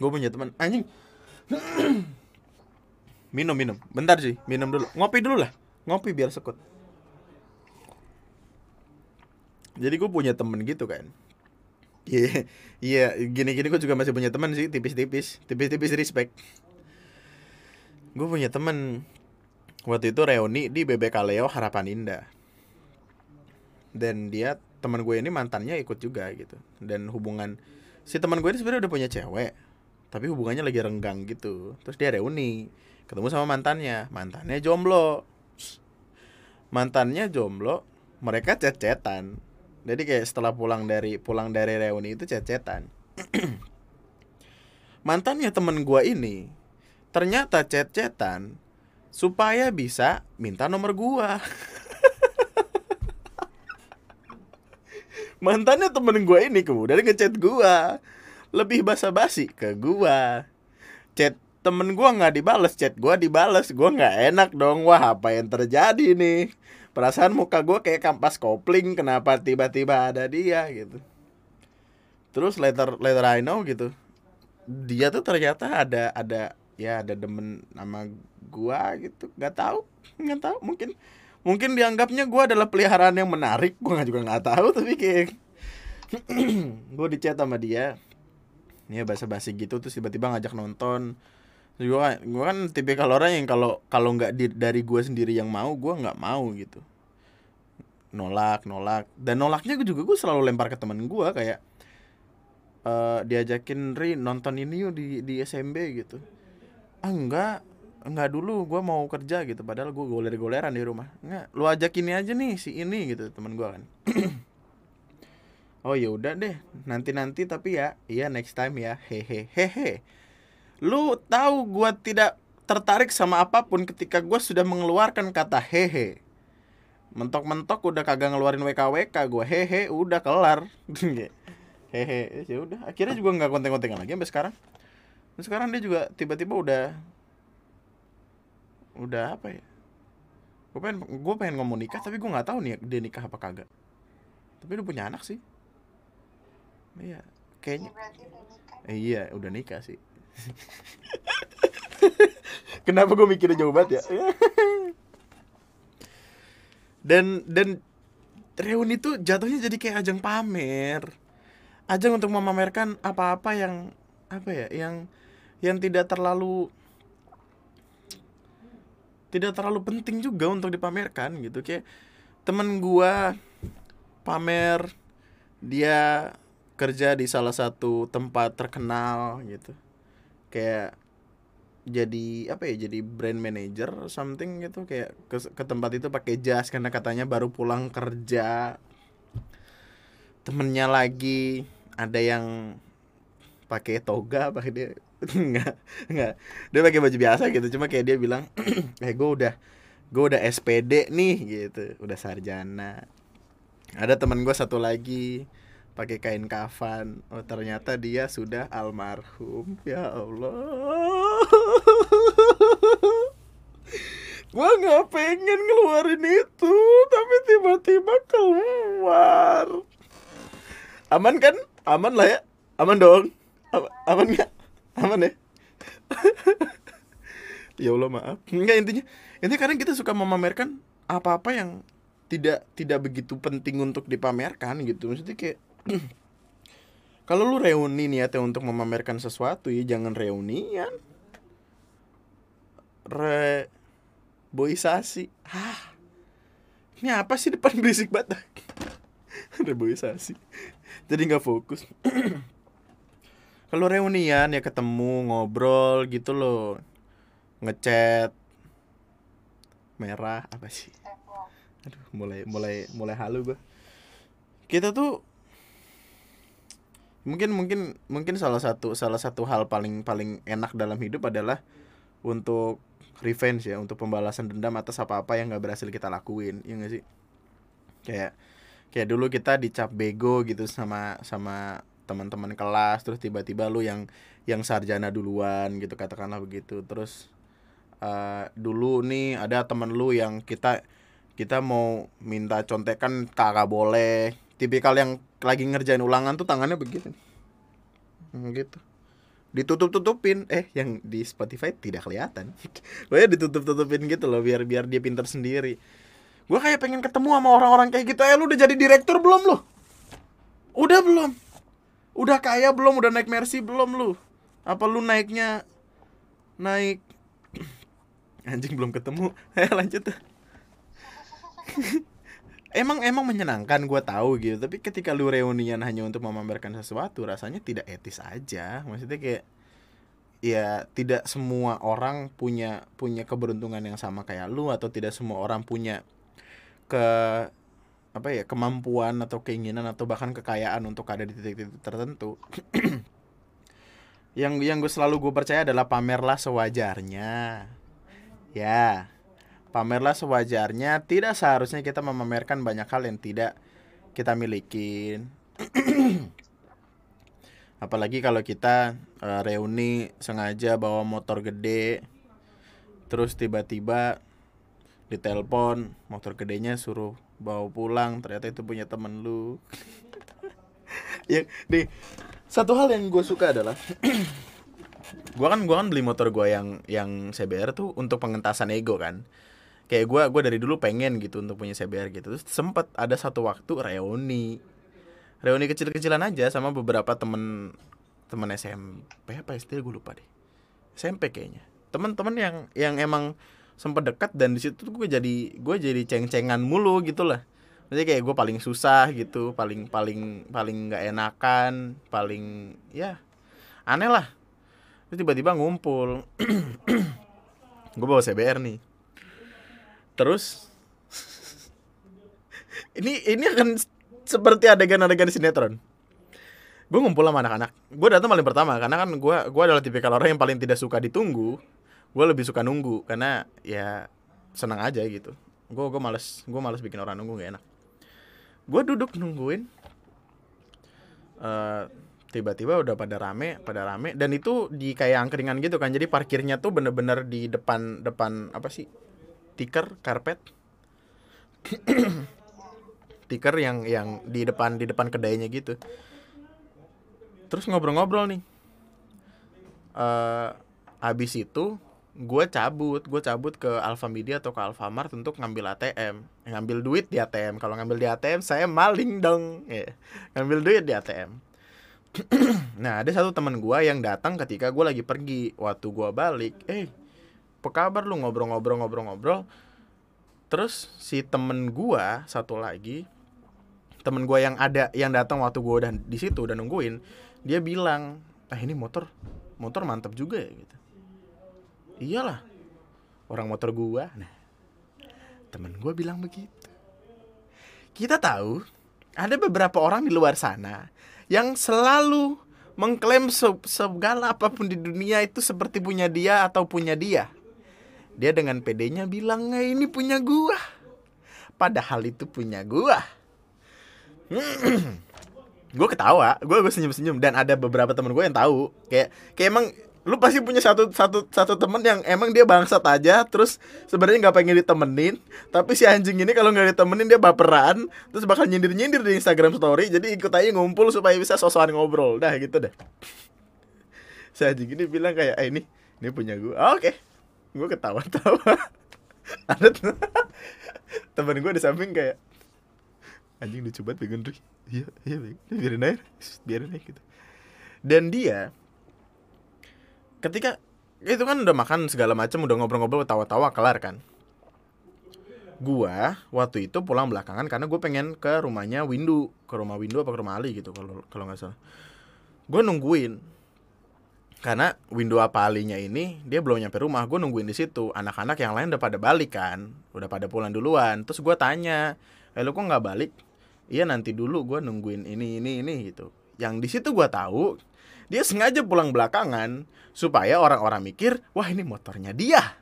Gue punya teman anjing. <clears throat> Minum minum. Bentar sih minum dulu. Ngopi dulu lah. Ngopi biar sekut. Jadi gue punya temen gitu kan. Iya yeah, yeah, gini gini gue juga masih punya teman sih. Tipis-tipis. Tipis-tipis respect. Gue punya temen waktu itu reuni di BBK Leo Harapan Indah. Dan dia teman gue ini mantannya ikut juga gitu. Dan hubungan si teman gue ini sebenarnya udah punya cewek tapi hubungannya lagi renggang gitu. Terus dia reuni ketemu sama mantannya. Mantannya jomblo. Mantannya jomblo mereka cecetan. Jadi kayak setelah pulang dari pulang dari reuni itu cecetan. <clears throat> Mantannya temen gue ini ternyata cecetan supaya bisa minta nomor gua. <laughs> Mantannya temen gue ini kemudian ngechat gua. Lebih basa-basi ke gua. Chat temen gua nggak dibales chat gua dibales. Gua nggak enak dong. Wah apa yang terjadi nih? Perasaan muka gua kayak kampas kopling. Kenapa tiba-tiba ada dia gitu. Terus later later I know gitu. Dia tuh ternyata ada ada ya ada demen nama gua gitu. Nggak tahu nggak tahu. Mungkin mungkin dianggapnya gua adalah peliharaan yang menarik. Gua juga nggak tahu tapi kayak <clears throat> gue dicat sama dia. Ya basa-basi gitu terus tiba-tiba ngajak nonton. Gue kan gue kan tipikal orang yang kalau kalau nggak dari gue sendiri yang mau gue nggak mau gitu. Nolak nolak. Dan nolaknya gue juga gue selalu lempar ke temen gue kayak uh, diajakin Ri nonton ini yuk di di SMB gitu ah enggak enggak dulu gue mau kerja gitu. Padahal gue goler-goleran di rumah. Enggak lu ajak ini aja nih si ini gitu temen gue kan. <clears throat> Oh ya udah deh nanti nanti tapi ya iya next time ya. Hehe hehe. Lu tahu gue tidak tertarik sama apa pun ketika gue sudah mengeluarkan kata hehe. Mentok-mentok udah kagak ngeluarin WKWK gue hehe udah kelar. <laughs> Hehe ya udah. Akhirnya juga nggak konten-kontengan lagi sampai sekarang Dan sekarang dia juga tiba-tiba udah udah apa ya gue pengen gue pengen ngomong nikah tapi gue nggak tahu nih dia nikah apa kagak tapi udah punya anak sih Iya, kayaknya. Eh, iya, udah nikah sih. <laughs> Kenapa gue mikirnya jauh banget ya? dan dan reuni itu jatuhnya jadi kayak ajang pamer. Ajang untuk memamerkan apa-apa yang apa ya, yang yang tidak terlalu tidak terlalu penting juga untuk dipamerkan gitu. Kayak temen gua pamer dia kerja di salah satu tempat terkenal gitu. Kayak jadi apa ya jadi brand manager something gitu. Kayak ke, ke tempat itu pakai jas karena katanya baru pulang kerja. Temennya lagi ada yang pakai toga pakai dia nggak nggak. Dia pakai baju biasa gitu cuma kayak dia bilang <clears throat> eh gue udah gue udah SPD nih gitu. Udah sarjana. Ada teman gue satu lagi pakai kain kafan. Oh ternyata dia sudah almarhum. Ya Allah. <laughs> Gua nggak pengen ngeluarin itu tapi tiba-tiba keluar. Aman kan? Aman lah ya. Aman dong. Aman nggak aman ya? <laughs> Ya Allah maaf. Nggak intinya intinya kadang kita suka memamerkan apa-apa yang tidak tidak begitu penting untuk dipamerkan gitu. Maksudnya kayak <clears throat> kalau lu reuni niatnya untuk memamerkan sesuatu ya jangan reunian. Re boisasi ah ini apa sih depan <laughs> berisik banget? Reboisasi. Jadi nggak fokus <clears throat> kalau reunian ya ketemu ngobrol gitu loh ngechat. Merah apa sih? Aduh mulai mulai mulai halu gue kita tuh mungkin mungkin mungkin salah satu salah satu hal paling paling enak dalam hidup adalah untuk revenge ya untuk pembalasan dendam atas apa apa yang nggak berhasil kita lakuin ya gak sih? Kayak kayak dulu kita dicap bego gitu sama sama teman-teman kelas terus tiba-tiba lu yang yang sarjana duluan gitu katakanlah begitu. Terus uh, dulu nih ada temen lu yang kita kita mau minta contekan kagak boleh. Tipikal yang lagi ngerjain ulangan tuh tangannya begitu hmm, gitu. Ditutup tutupin eh yang di Spotify tidak kelihatan. <laughs> Pokoknya ditutup tutupin gitu loh biar biar dia pintar sendiri. Gue kayak pengen ketemu sama orang-orang kayak gitu. Eh lu udah jadi direktur belum lu? Udah belum udah kaya belum? Udah naik Mercy belum lu? Apa lu naiknya naik <clears throat> anjing belum ketemu. <laughs> Eh lanjut <laughs> emang emang menyenangkan gue tahu gitu. Tapi ketika lu reunian hanya untuk memamerkan sesuatu rasanya tidak etis aja. Maksudnya kayak ya tidak semua orang punya punya keberuntungan yang sama kayak lu atau tidak semua orang punya ke apa ya kemampuan atau keinginan atau bahkan kekayaan untuk ada di titik-titik tertentu. <clears throat> Yang yang gue selalu gue percaya adalah pamerlah sewajarnya. Ya pamerlah sewajarnya. Tidak seharusnya kita memamerkan banyak hal yang tidak kita milikin. <clears throat> Apalagi kalau kita uh, reuni sengaja bawa motor gede terus tiba-tiba ditelepon motor gedenya suruh bawa pulang ternyata itu punya temen lu. <laughs> Ya nih satu hal yang gue suka adalah <clears throat> gue kan gue kan beli motor gue yang yang CBR tuh untuk pengentasan ego kan. Kayak gue gue dari dulu pengen gitu untuk punya CBR gitu. Terus sempet ada satu waktu reuni. Reuni kecil-kecilan aja sama beberapa temen temen SMP apa SD gue lupa deh. SMP kayaknya. Teman-teman yang yang emang sempat dekat dan di situ gue jadi gue jadi ceng-cengan mulu gitu lah jadi kayak gue paling susah gitu paling paling paling nggak enakan paling ya aneh lah. Terus tiba-tiba ngumpul. <clears throat> Gue bawa CBR nih. Terus <laughs> ini ini akan seperti adegan-adegan sinetron. Gue ngumpul sama anak-anak. Gue datang paling pertama karena kan gue gue adalah tipikal orang yang paling tidak suka ditunggu gue lebih suka nunggu karena ya senang aja gitu. Gue gue males gue males bikin orang nunggu gak enak. Gue duduk nungguin uh, tiba-tiba udah pada rame pada rame. Dan itu di kayak angkringan gitu kan. Jadi parkirnya tuh bener-bener di depan depan apa sih? Tiker karpet. <clears throat> Tiker yang yang di depan di depan kedainya gitu. Terus ngobrol-ngobrol nih. Uh, habis itu gue cabut gue cabut ke Alfamedia atau ke Alfamart untuk ngambil ATM ngambil duit di ATM kalau ngambil di ATM saya maling dong. Yeah. ngambil duit di ATM <clears throat> nah ada satu teman gue yang datang ketika gue lagi pergi. Waktu gue balik eh apa kabar lu? Ngobrol-ngobrol-ngobrol-ngobrol terus si temen gue satu lagi temen gue yang ada yang datang waktu gue udah di situ udah nungguin dia bilang ah ini motor motor mantap juga ya gitu iyalah orang motor gua nah temen gua bilang begitu kita tahu ada beberapa orang di luar sana yang selalu mengklaim segala apa pun di dunia itu seperti punya dia atau punya dia. Dia dengan pedenya bilang, nah, ini punya gua. Padahal itu punya gua. <clears throat> gue ketawa, gue gue senyum senyum dan ada beberapa temen gue yang tahu kayak kayak emang lu pasti punya satu satu satu temen yang emang dia bangsat aja terus sebenarnya nggak pengen ditemenin tapi si anjing ini kalau nggak ditemenin dia baperan terus bakal nyindir nyindir di Instagram Story jadi ikut aja ngumpul supaya bisa sosokan ngobrol. Dah gitu dah si anjing ini bilang kayak eh, ini ini punya gue oh, oke. Okay. gue ketawa tawa <laughs> ada <laughs> temen gue di samping kayak anjing lucu banget iya iya biarin aja biarin aja gitu. Dan dia ketika itu kan udah makan segala macam udah ngobrol-ngobrol tawa-tawa kelar kan. Gua waktu itu pulang belakangan karena gue pengen ke rumahnya Windu ke rumah Windu apa ke rumah Ali gitu kalau kalau nggak salah. Gue nungguin karena Windu apa Alinya ini dia belum nyampe rumah gue nungguin di situ. Anak-anak yang lain udah pada balik kan udah pada pulang duluan. Terus gue tanya eh lu kok nggak balik? Iya nanti dulu gue nungguin ini ini ini gitu. Yang di situ gue tahu dia sengaja pulang belakangan supaya orang-orang mikir wah ini motornya dia.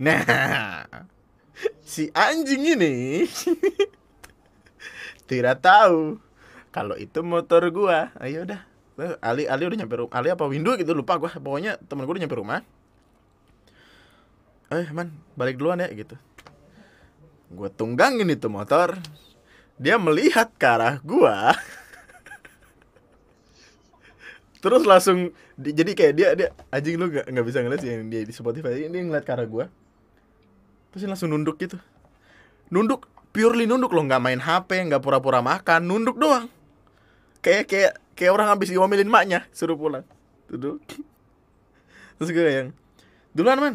Nah <laughs> si anjing ini <laughs> tidak tahu kalau itu motor gua. Ayo udah. Ali Ali udah nyampe rumah Ali apa Windu gitu lupa gua. Pokoknya temen gua udah nyampe rumah. Eh man balik duluan ya gitu. Gua tunggangin itu motor. Dia melihat ke arah gua <laughs> terus langsung di, jadi kayak dia dia anjing lu nggak bisa ngeliat sih dia di Spotify. Ini ngeliat ke arah gua. Terus dia langsung nunduk gitu. Nunduk purely nunduk loh. Nggak main HP nggak pura-pura makan. Nunduk doang. Kayak kayak kayak orang habis diomelin maknya suruh pulang. Duduk. Terus gue yang duluan man.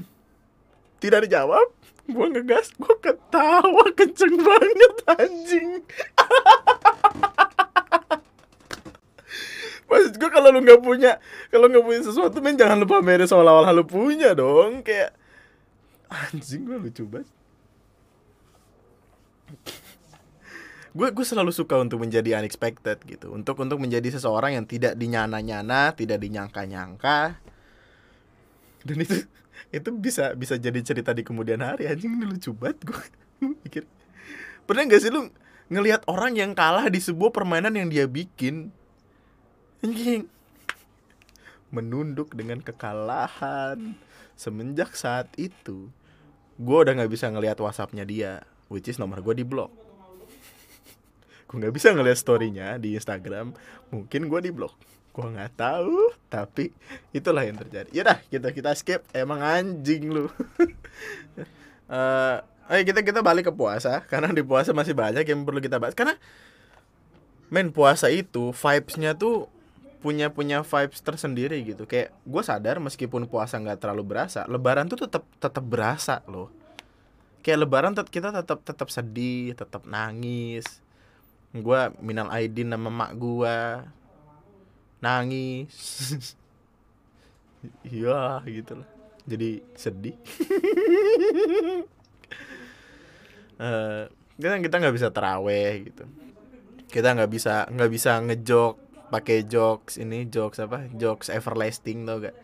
Tidak dijawab. Gue ngegas. Gue ketawa. Kenceng banget anjing <laughs> maksud gue kalau lu nggak punya kalau nggak punya sesuatu men jangan lupa mere seolah-olah lu punya dong kayak anjing gue lucu banget. Gue gue selalu suka untuk menjadi unexpected gitu untuk untuk menjadi seseorang yang tidak dinyana-nyana tidak dinyangka-nyangka. Dan itu itu bisa bisa jadi cerita di kemudian hari anjing ini lucu banget gue <laughs> mikir. Pernah gak sih lu ngelihat orang yang kalah di sebuah permainan yang dia bikin anjing. Menunduk dengan kekalahan. Semenjak saat itu gue udah nggak bisa ngelihat whatsappnya dia which is nomor gue di blok gue nggak bisa ngeliat storynya di Instagram mungkin gue di blog gue nggak tahu tapi itulah yang terjadi. Ya dah kita kita skip. Emang anjing lu. Uh, <laughs> ayo kita kita balik ke puasa karena di puasa masih banyak yang perlu kita bahas. Karena main puasa itu vibesnya tuh punya punya vibes tersendiri gitu. Kayak gue sadar meskipun puasa nggak terlalu berasa lebaran tuh tetap tetap berasa loh. Kayak lebaran kita tetap tetap sedih tetap nangis. Gue minal aidin nama mak gue nangis. <laughs> Iya gitu lah jadi sedih. Uh, <laughs> kita kita nggak bisa teraweh gitu. Kita nggak bisa nggak bisa ngejok pakai jokes ini jokes apa? Jokes everlasting tau gak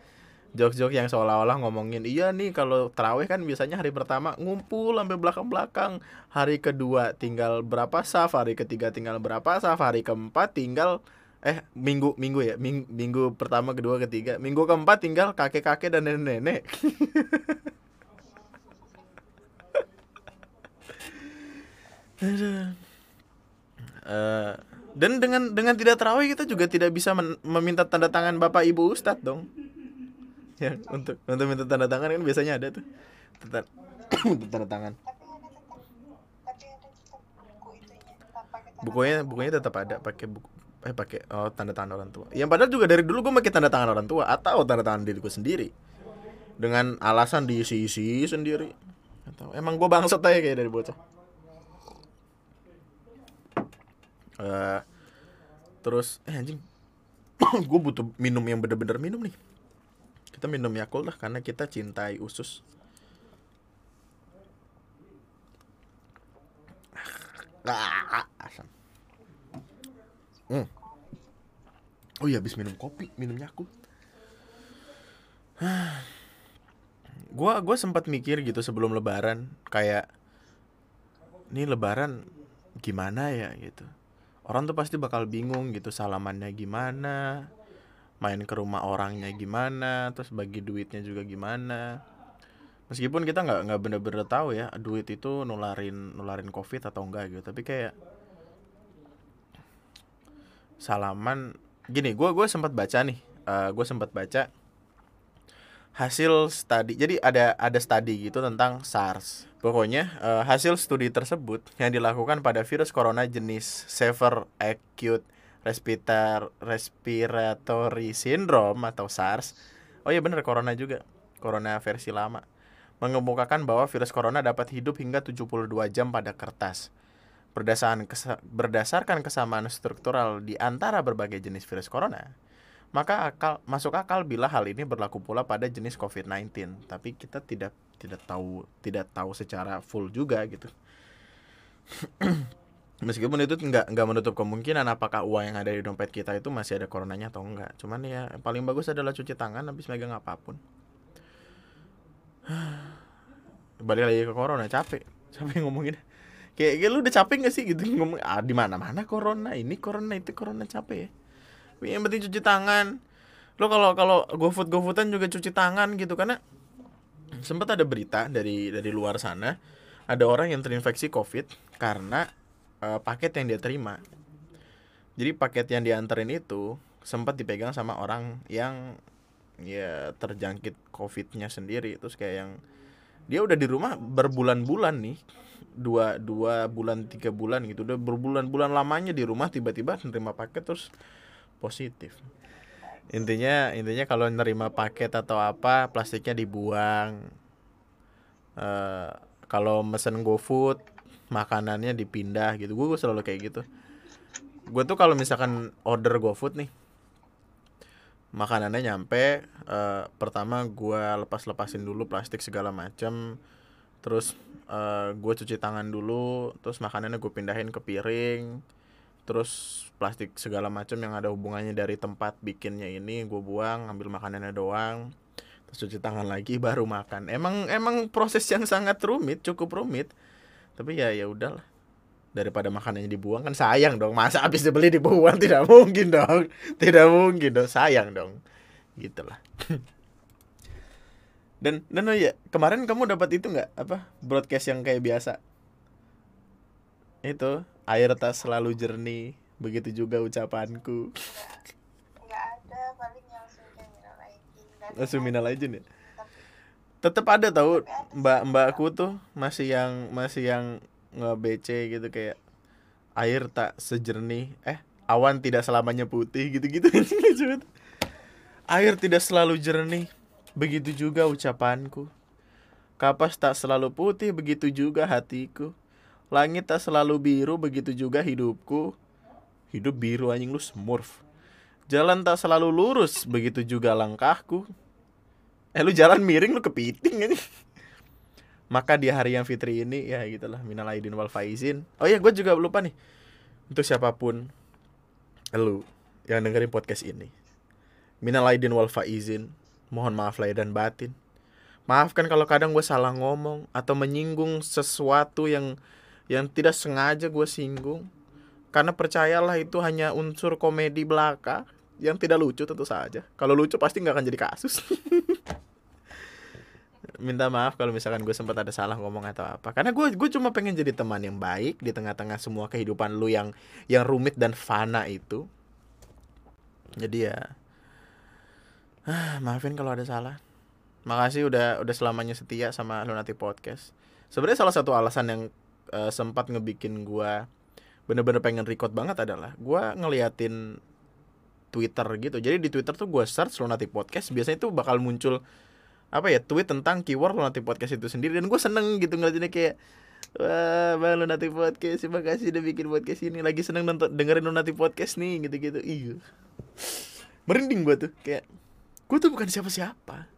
jokes-jokes yang seolah-olah ngomongin iya nih kalau terawih kan biasanya hari pertama ngumpul sampai belakang-belakang. Hari kedua tinggal berapa saf hari ketiga tinggal berapa saf hari keempat tinggal eh minggu minggu ya? Minggu, minggu pertama kedua ketiga minggu keempat tinggal kakek-kakek dan nenek-nenek. <laughs> Uh, dan dengan dengan tidak terawih kita juga tidak bisa meminta tanda tangan bapak ibu ustadz dong. <laughs> Ya untuk untuk minta tanda tangan kan biasanya ada tuh. Tanda, <coughs> tanda tangan. Bukunya bukunya tetap ada pakai buku eh pakai oh tanda tangan orang tua. Yang padahal juga dari dulu gue pakai tanda tangan orang tua atau tanda tangan diriku sendiri. Dengan alasan diisi-isi sendiri atau emang gue bangsat aja kayak dari bocah uh, terus eh anjing. <clears throat> Gue butuh minum yang bener-bener minum nih. Kita minum Yakult lah karena kita cintai usus. Asam hmm. oh iya habis minum kopi minum Yakult. <sighs> Gua gua sempat mikir gitu sebelum lebaran kayak ini lebaran gimana ya? gitu orang tuh pasti bakal bingung gitu salamannya gimana main ke rumah orangnya gimana terus bagi duitnya juga gimana. Meskipun kita nggak nggak bener-bener tahu ya duit itu nularin nularin covid atau enggak gitu. Tapi kayak salaman gini gue gue sempat baca nih uh, eh, gue sempat baca hasil studi jadi ada ada studi gitu tentang SARS pokoknya uh, hasil studi tersebut yang dilakukan pada virus corona jenis severe acute respirator respiratory syndrome atau SARS. Oh iya bener corona juga. Corona versi lama. Mengemukakan bahwa virus corona dapat hidup hingga 72 jam pada kertas. Berdasarkan, berdasarkan kesamaan struktural di antara berbagai jenis virus corona, maka akal masuk akal bila hal ini berlaku pula pada jenis COVID-19. Tapi kita tidak tidak tahu tidak tahu secara full juga gitu. <clears throat> meskipun itu nggak nggak menutup kemungkinan apakah uang yang ada di dompet kita itu masih ada coronanya atau enggak cuman ya paling bagus adalah cuci tangan habis megang apa pun. <sighs> Balik lagi ke corona capek. <laughs> Capek ngomongin. Kayak, kayak lu udah capek gak sih gitu? Ngomong ah di mana mana corona ini corona itu corona capek ya yang penting cuci tangan. Lo kalau kalau gofood gofoodan juga cuci tangan gitu karena sempat ada berita dari dari luar sana ada orang yang terinfeksi covid karena uh, paket yang dia terima. Jadi paket yang dianterin itu sempat dipegang sama orang yang ya terjangkit covidnya sendiri. Terus kayak yang dia udah di rumah berbulan-bulan nih. Dua dua bulan tiga bulan gitu. Udah berbulan-bulan lamanya di rumah tiba-tiba nerima paket terus positif. Intinya intinya kalau nerima paket atau apa plastiknya dibuang. Uh, kalau mesen GoFood makanannya dipindah gitu. Gue selalu kayak gitu. Gue tuh kalau misalkan order GoFood nih makanannya nyampe uh, pertama gue lepas lepasin dulu plastik segala macam terus uh, gue cuci tangan dulu terus makanannya gue pindahin ke piring terus plastik segala macam yang ada hubungannya dari tempat bikinnya ini gue buang ambil makanannya doang terus cuci tangan lagi <laughs> baru makan. Emang emang proses yang sangat rumit cukup rumit. Tapi ya ya udahlah. Daripada makanannya dibuang kan sayang dong. Masa habis dibeli dibuang <laughs> tidak mungkin dong. Tidak mungkin dong. Sayang dong. Gitulah. <laughs> Dan dan oh ya kemarin kamu dapat itu nggak? Apa? Broadcast yang kayak biasa? Itu air tak selalu jernih. Begitu juga ucapanku.
Nggak ada paling yang suminal aja
nih tetap ada tahu mbak mbakku tuh masih yang masih yang nge BC gitu kayak air tak sejernih. Eh awan tidak selamanya putih gitu-gitu. <laughs> Air tidak selalu jernih. Begitu juga ucapanku. Kapas tak selalu putih begitu juga hatiku langit tak selalu biru begitu juga hidupku. Hidup biru anjing lu smurf. Jalan tak selalu lurus begitu juga langkahku. Eh lu jalan miring lu kepiting ini maka di hari yang fitri ini ya gitulah minal aidin wal faizin. Oh ya gue juga lupa nih. Untuk siapa pun lu yang dengerin podcast ini minal aidin wal faizin mohon maaf lahir dan batin. Maafkan kalau kadang gue salah ngomong atau menyinggung sesuatu yang yang tidak sengaja gue singgung. Karena percayalah itu hanya unsur komedi belaka yang tidak lucu tentu saja. Kalau lucu pasti nggak akan jadi kasus. <laughs> Minta maaf kalau misalkan gue sempat ada salah ngomong atau apa. Karena gue gue cuma pengen jadi teman yang baik di tengah-tengah semua kehidupan lu yang yang rumit dan fana itu. Jadi ya ah, <sighs> maafin kalau ada salah. Makasih udah udah selamanya setia sama Lunati Podcast. Sebenarnya salah satu alasan yang uh, sempat ngebikin gue bener-bener pengen record banget adalah gue ngeliatin Twitter gitu. Jadi di Twitter tuh gue search Lunati Podcast biasanya tuh bakal muncul apa ya tweet tentang keyword nanti podcast itu sendiri. Dan gue seneng gitu ngeliatinnya kayak wah bang nanti podcast terima kasih udah bikin podcast ini. Lagi seneng nonton dengerin nanti podcast nih gitu gitu iya merinding gue tuh. Kayak gue tuh bukan siapa-siapa.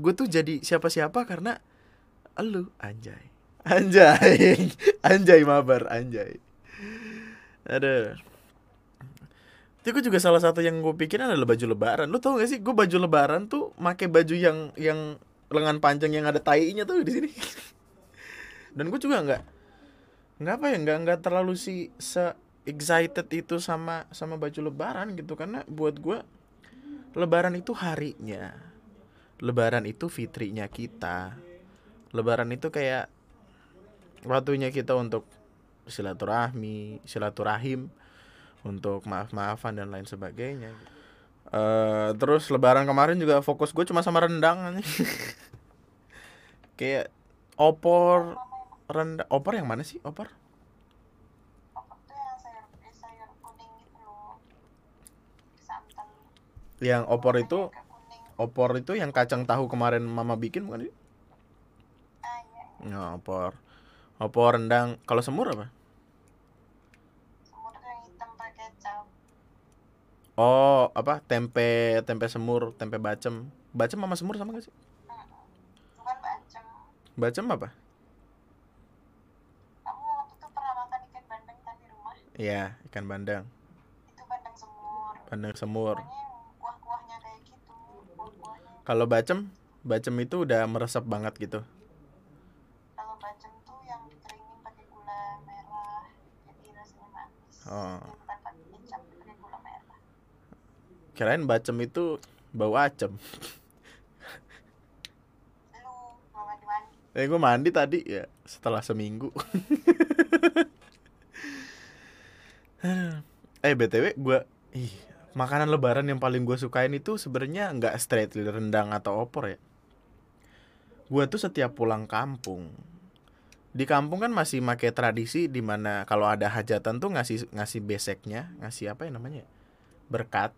Gue tuh jadi siapa-siapa karena lu anjay anjay. <laughs> Anjay mabar anjay. Ada itu gue juga salah satu yang gue pikir adalah baju lebaran. Lo tau gak sih, gue baju lebaran tuh make baju yang yang lengan panjang yang ada tainya tuh di sini. <laughs> Dan gue juga nggak nggak apa ya nggak nggak terlalu si se excited itu sama sama baju lebaran gitu. Karena buat gue lebaran itu harinya. Lebaran itu fitrinya kita. Lebaran itu kayak waktunya kita untuk silaturahmi silaturahim untuk maaf-maafan dan lain sebagainya. Uh, terus lebaran kemarin juga fokus gue cuma sama rendang. <laughs> Kayak opor rendang opor yang mana sih opor? Yang opor itu opor itu yang kacang tahu kemarin mama bikin bukan sih? Ah, iya. Oh, opor. Opor rendang. Kalau semur apa? Oh, apa? Tempe tempe semur, tempe bacem. Bacem sama semur sama gak sih?
Bukan bacem.
Bacem apa?
Kamu waktu itu pernah makan ikan bandeng kan?
Iya, ikan bandeng.
itu bandeng semur
Bandeng semur.
yang kuah-kuahnya kayak gitu kuah-kuahnya
Kalau bacem, bacem itu udah meresap banget gitu. Oh. Kirain bacem itu bau acem. Eh gue mandi tadi ya setelah seminggu. <laughs> eh btw gue, ih makanan lebaran yang paling gue sukain itu sebenarnya nggak straight rendang atau opor ya. Gue tuh setiap pulang kampung, di kampung kan masih make tradisi di mana kalau ada hajatan tuh ngasih ngasih beseknya, ngasih apa ya namanya, ya? berkat.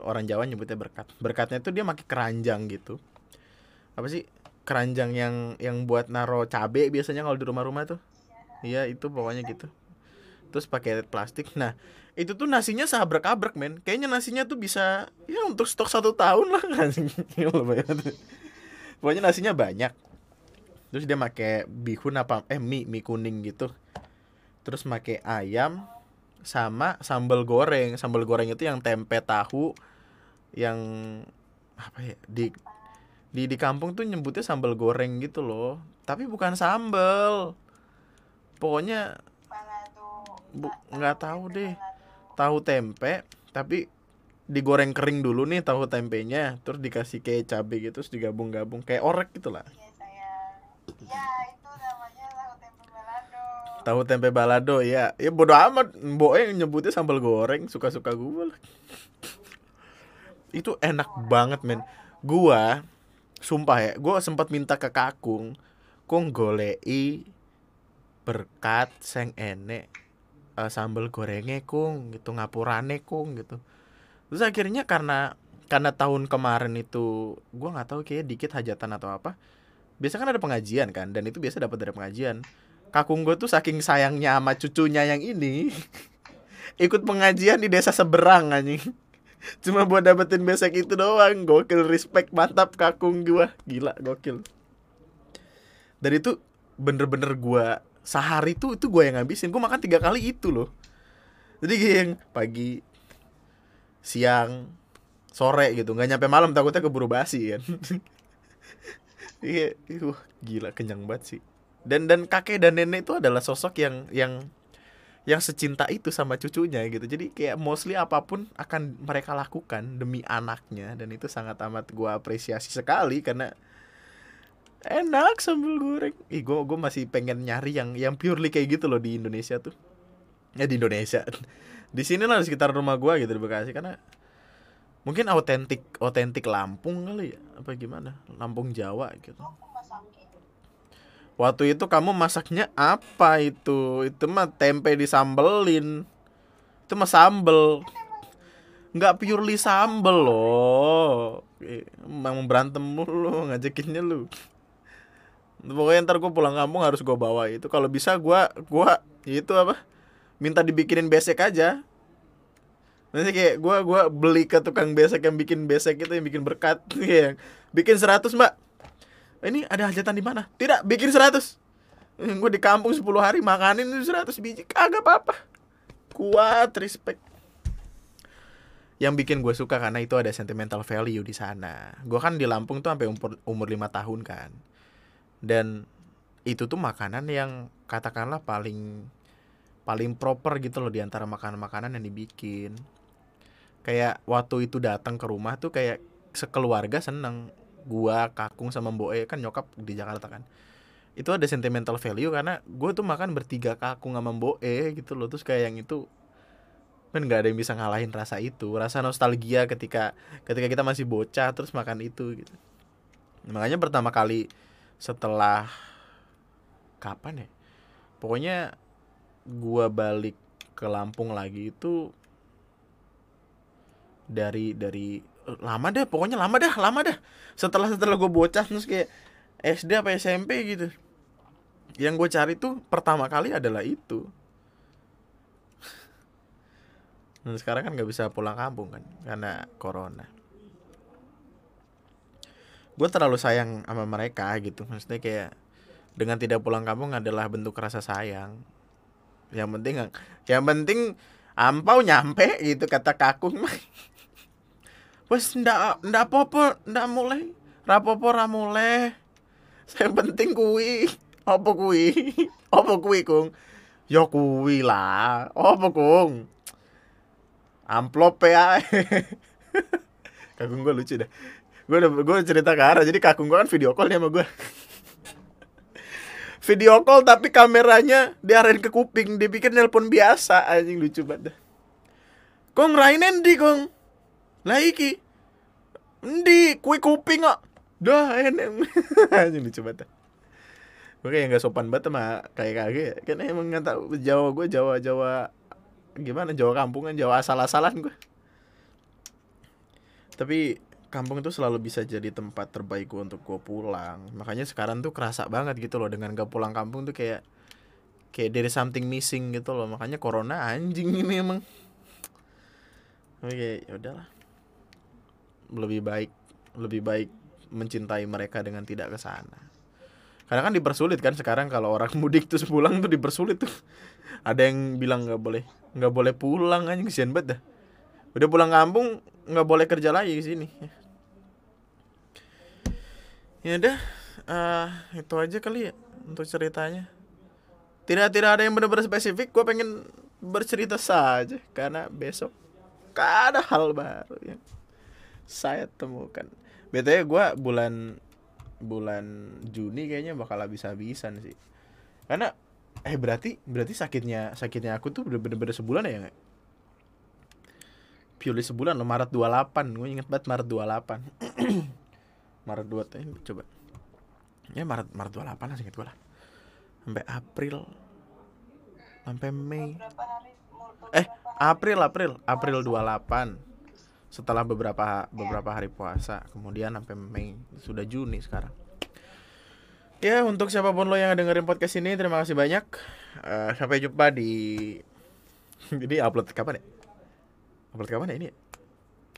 Orang Jawa nyebutnya berkat. Berkatnya tuh dia pakai keranjang gitu. Apa sih keranjang yang yang buat naro cabe biasanya kalau di rumah-rumah tuh iya itu pokoknya gitu terus pakai plastik nah itu tuh nasinya seabrek-abrek men kayaknya nasinya tuh bisa ya untuk stok satu tahun lah <laughs> kan pokoknya nasinya banyak terus dia pakai bihun apa eh mie mie kuning gitu. Terus pakai ayam sama sambal goreng. Sambal goreng itu yang tempe tahu yang apa ya di di di kampung tuh nyebutnya sambal goreng gitu loh. Tapi bukan sambal. Pokoknya Bu- nggak tahu deh. tahu tempe tapi digoreng kering dulu nih tahu tempenya. Terus dikasih kayak cabai gitu terus digabung-gabung kayak orek gitu lah
iya sayang ya tahu tempe balado.
Ya. Ya bodo amat. Mbok yang nyebutnya sambal goreng suka-suka gue lah itu enak banget men. Gua sumpah ya gua sempat minta ke kakung kong golei berkat seng enek eh, sambal gorengnya kung gitu ngapurane kung gitu. Terus akhirnya karena karena tahun kemarin itu gua nggak tahu kayak dikit hajatan atau apa biasa kan ada pengajian kan dan itu biasa dapat dari pengajian. Kakung gue tuh saking sayangnya sama cucunya yang ini <laughs> ikut pengajian di desa seberang anjing. Cuma buat dapetin besek itu doang gokil. Respect mantap kakung gua. Gila gokil. Dan itu bener-bener gua sehari tuh itu gua yang ngabisin. Gua makan tiga kali itu loh. Jadi yang pagi siang sore gitu. Nggak nyampe malam takutnya keburu basi kan <laughs> iya wah gila kenyang banget sih. Dan dan kakek dan nenek itu adalah sosok yang yang yang secinta itu sama cucunya gitu. Jadi kayak mostly apa pun akan mereka lakukan demi anaknya. Dan itu sangat amat gua apresiasi sekali karena enak sambal goreng. Ih gua gua masih pengen nyari yang yang purely kayak gitu loh di Indonesia tuh. Ya di Indonesia. <laughs> Di sini lah di sekitar rumah gua gitu di Bekasi. Karena mungkin autentik autentik Lampung kali ya apa gimana Lampung Jawa gitu
masakin
Waktu itu kamu masaknya apa itu? Itu mah tempe disambelin. Itu mah sambel. Nggak purely sambel loh. Emang berantem mulu ngajakinnya lu. Pokoknya ntar gue pulang kampung harus gue bawa itu. Kalau bisa gua gua itu apa? Minta dibikinin besek aja. Nanti kayak gua gua beli ke tukang besek yang bikin besek itu yang bikin berkat. <laughs> Yang bikin 100 mbak ini ada hajatan di mana? Tidak, bikin 100. Gue di kampung 10 hari makanin 100 biji, kagak apa-apa. Kuat, respect. Yang bikin gue suka karena itu ada sentimental value di sana. Gue kan di Lampung tuh sampai umur umur 5 tahun kan. Dan itu tuh makanan yang katakanlah paling paling proper gitu loh di antara makanan-makanan yang dibikin. Kayak waktu itu datang ke rumah tuh kayak sekeluarga seneng. Gua kakung sama mbok E kan nyokap di Jakarta kan. Itu ada sentimental value karena gue tuh makan bertiga kakung sama mbok E gitu loh. Terus kayak yang itu kan nggak ada yang bisa ngalahin rasa itu. Rasa nostalgia ketika ketika kita masih bocah terus makan itu gitu. Makanya pertama kali setelah kapan ya? Pokoknya gua balik ke Lampung lagi itu dari dari lama deh pokoknya lama dah lama dah setelah setelah gue bocah terus kayak SD apa SMP gitu. Yang gue cari tuh pertama kali adalah itu. Dan sekarang kan nggak bisa pulang kampung kan karena corona. Gue terlalu sayang sama mereka gitu. Maksudnya kayak dengan tidak pulang kampung adalah bentuk rasa sayang. Yang penting yang penting ampau nyampe gitu kata kakung mah wes ndak ndak apa-apa ndak mulai. Rapopo ra mulai. Yang penting kuwi. Apa kuwi? <laughs> Apa kuwi kung? Ya kuwi lah. Apa kung? Amplop ya. <laughs> Kakung gue lucu dah. Gue gue cerita ke arah jadi kakung gue kan video call nih sama gue <laughs> video call tapi kameranya diarahin ke kuping. Dipikir nelpon biasa. Anjing lucu banget kong rainen di kong lah iki Endi, kue kuping kok. Dah, enak. Anjing lucu banget. Gue kayak gak sopan banget sama kayak kage ya. Kan emang gak tau Jawa gue Jawa Jawa gimana Jawa kampungan Jawa asal-asalan gue. Tapi kampung itu selalu bisa jadi tempat terbaik gue untuk gue pulang. Makanya sekarang tuh kerasa banget gitu loh dengan gak pulang kampung tuh kayak kayak dari something missing gitu loh. Makanya corona anjing ini emang. Oke, ya udahlah lebih baik lebih baik mencintai mereka dengan tidak ke sana. Karena kan dipersulit kan sekarang kalau orang <laughs> mudik tuh pulang tuh dipersulit tuh. Ada yang bilang nggak boleh nggak boleh pulang aja kesian banget dah. Udah pulang kampung nggak boleh kerja lagi di sini. Ya udah uh, itu aja kali ya untuk ceritanya. Tidak tidak ada yang benar-benar spesifik. Gue pengen bercerita saja karena besok ada hal baru ya saya temukan. Btw gue bulan bulan Juni kayaknya bakal habis-habisan sih. Karena eh berarti berarti sakitnya sakitnya aku tuh bener-bener sebulan ya nggak? Purely sebulan loh Maret 28 gue inget banget Maret 28 <clears throat> Maret 2 eh, coba. Ya Maret Maret 28 lah inget gue lah. Sampai April sampai Mei. Eh April April April 28 setelah beberapa beberapa hari puasa kemudian sampai Mei sudah Juni sekarang. Ya untuk siapa pun lo yang dengerin podcast ini terima kasih banyak. Uh, sampai jumpa di jadi upload kapan ya? Upload kapan ya ini?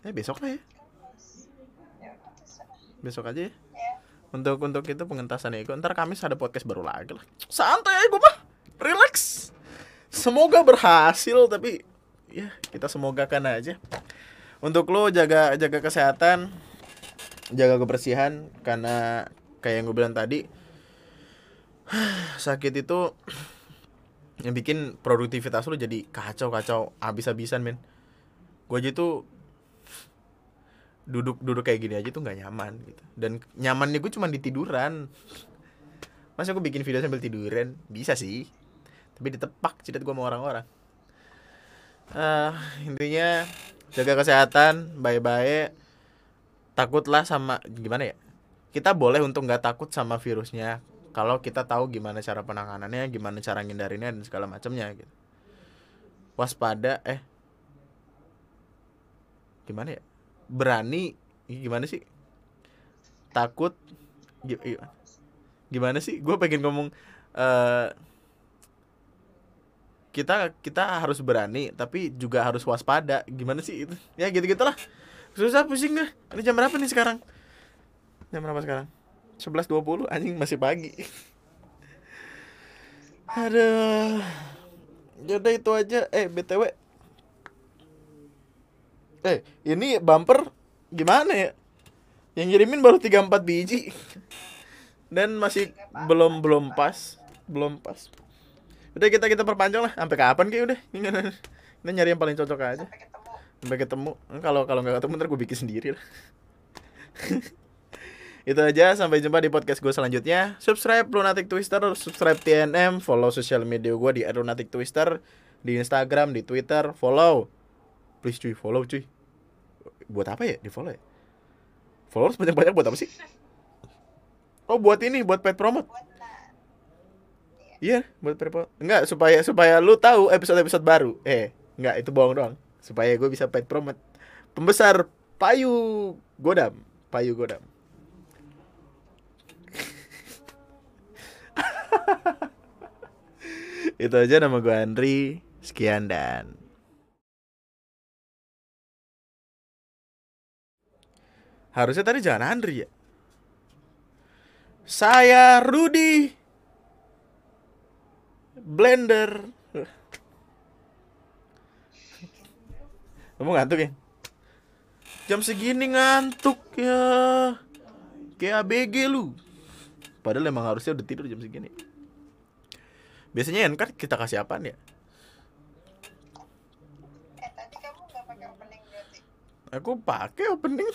Eh besok lah ya? Besok aja ya? Untuk untuk itu pengentasan itu ntar Kamis ada podcast baru lagi lah. Santai aja gue mah relax. Semoga berhasil tapi ya kita semoga kan aja untuk lo jaga jaga kesehatan jaga kebersihan karena kayak yang gue bilang tadi <sighs> sakit itu <clears throat> yang bikin produktivitas lo jadi kacau kacau abis-abisan men. Gue aja tuh duduk duduk kayak gini aja tuh nggak nyaman gitu. Dan nyamannya gue cuma di tiduran masa gue bikin video sambil tiduran? Bisa sih. Tapi ditepak cidat gue sama orang-orang. Uh, intinya jaga kesehatan baik-baik. Takutlah sama gimana ya? Kita boleh untuk nggak takut sama virusnya kalau kita tahu gimana cara penanganannya gimana cara ngindarinnya dan segala macamnya gitu. Waspada eh gimana ya? Berani gimana sih? Takut gimana sih? Gue pengen ngomong uh, kita kita harus berani tapi juga harus waspada. Gimana sih itu? Ya gitu gitulah susah pusing deh ini jam berapa nih sekarang? Jam berapa sekarang? sebelas dua puluh anjing masih pagi. Aduh. Jadi itu aja. Eh btw eh ini bumper gimana ya? Yang ngirimin baru tiga empat biji. Dan masih belum belum pas. Belum pas udah kita kita perpanjang lah. Sampai kapan kayak udah. <laughs> Ini nyari yang paling cocok aja. Sampai ketemu. Sampai ketemu. Kalau kalau nggak ketemu ntar gue bikin sendiri lah. <laughs> Itu aja. Sampai jumpa di podcast gue selanjutnya. Subscribe lunatic twister. Subscribe tnm follow sosial media gue di lunatic twister. Di instagram di twitter. Follow. Please cuy follow cuy. Buat apa ya? Di follow ya? Followers banyak banyak buat apa sih? <laughs> Oh buat ini buat pet promote Iya, buat perpo. Enggak, supaya supaya lu tahu episode-episode baru. Eh, enggak, itu bohong doang. Supaya gue bisa paid promote. Pembesar Payu Godam, Payu Godam. <laughs> itu aja nama gue Andri. Sekian dan Harusnya tadi jangan Andri ya. Saya Rudi. Blender Kamu ngantuk ya? Jam segini ngantuk ya. Kayak ABG lu. Padahal emang harusnya udah tidur jam segini. Biasanya kan kita kasih apaan ya?
Eh tadi kamu opening?
Aku pakai opening.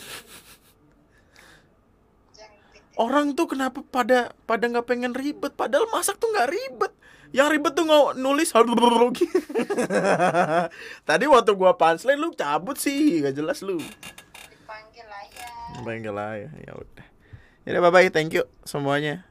Orang tuh kenapa pada pada nggak pengen ribet? Padahal masak tuh nggak ribet. Yang ribet tuh nggak nulis <laughs> Tadi waktu gua punchline lu cabut sih, gak jelas lu.
Dipanggil ayah.
Panggil lah ya, ya udah. Ya bye bye, thank you semuanya.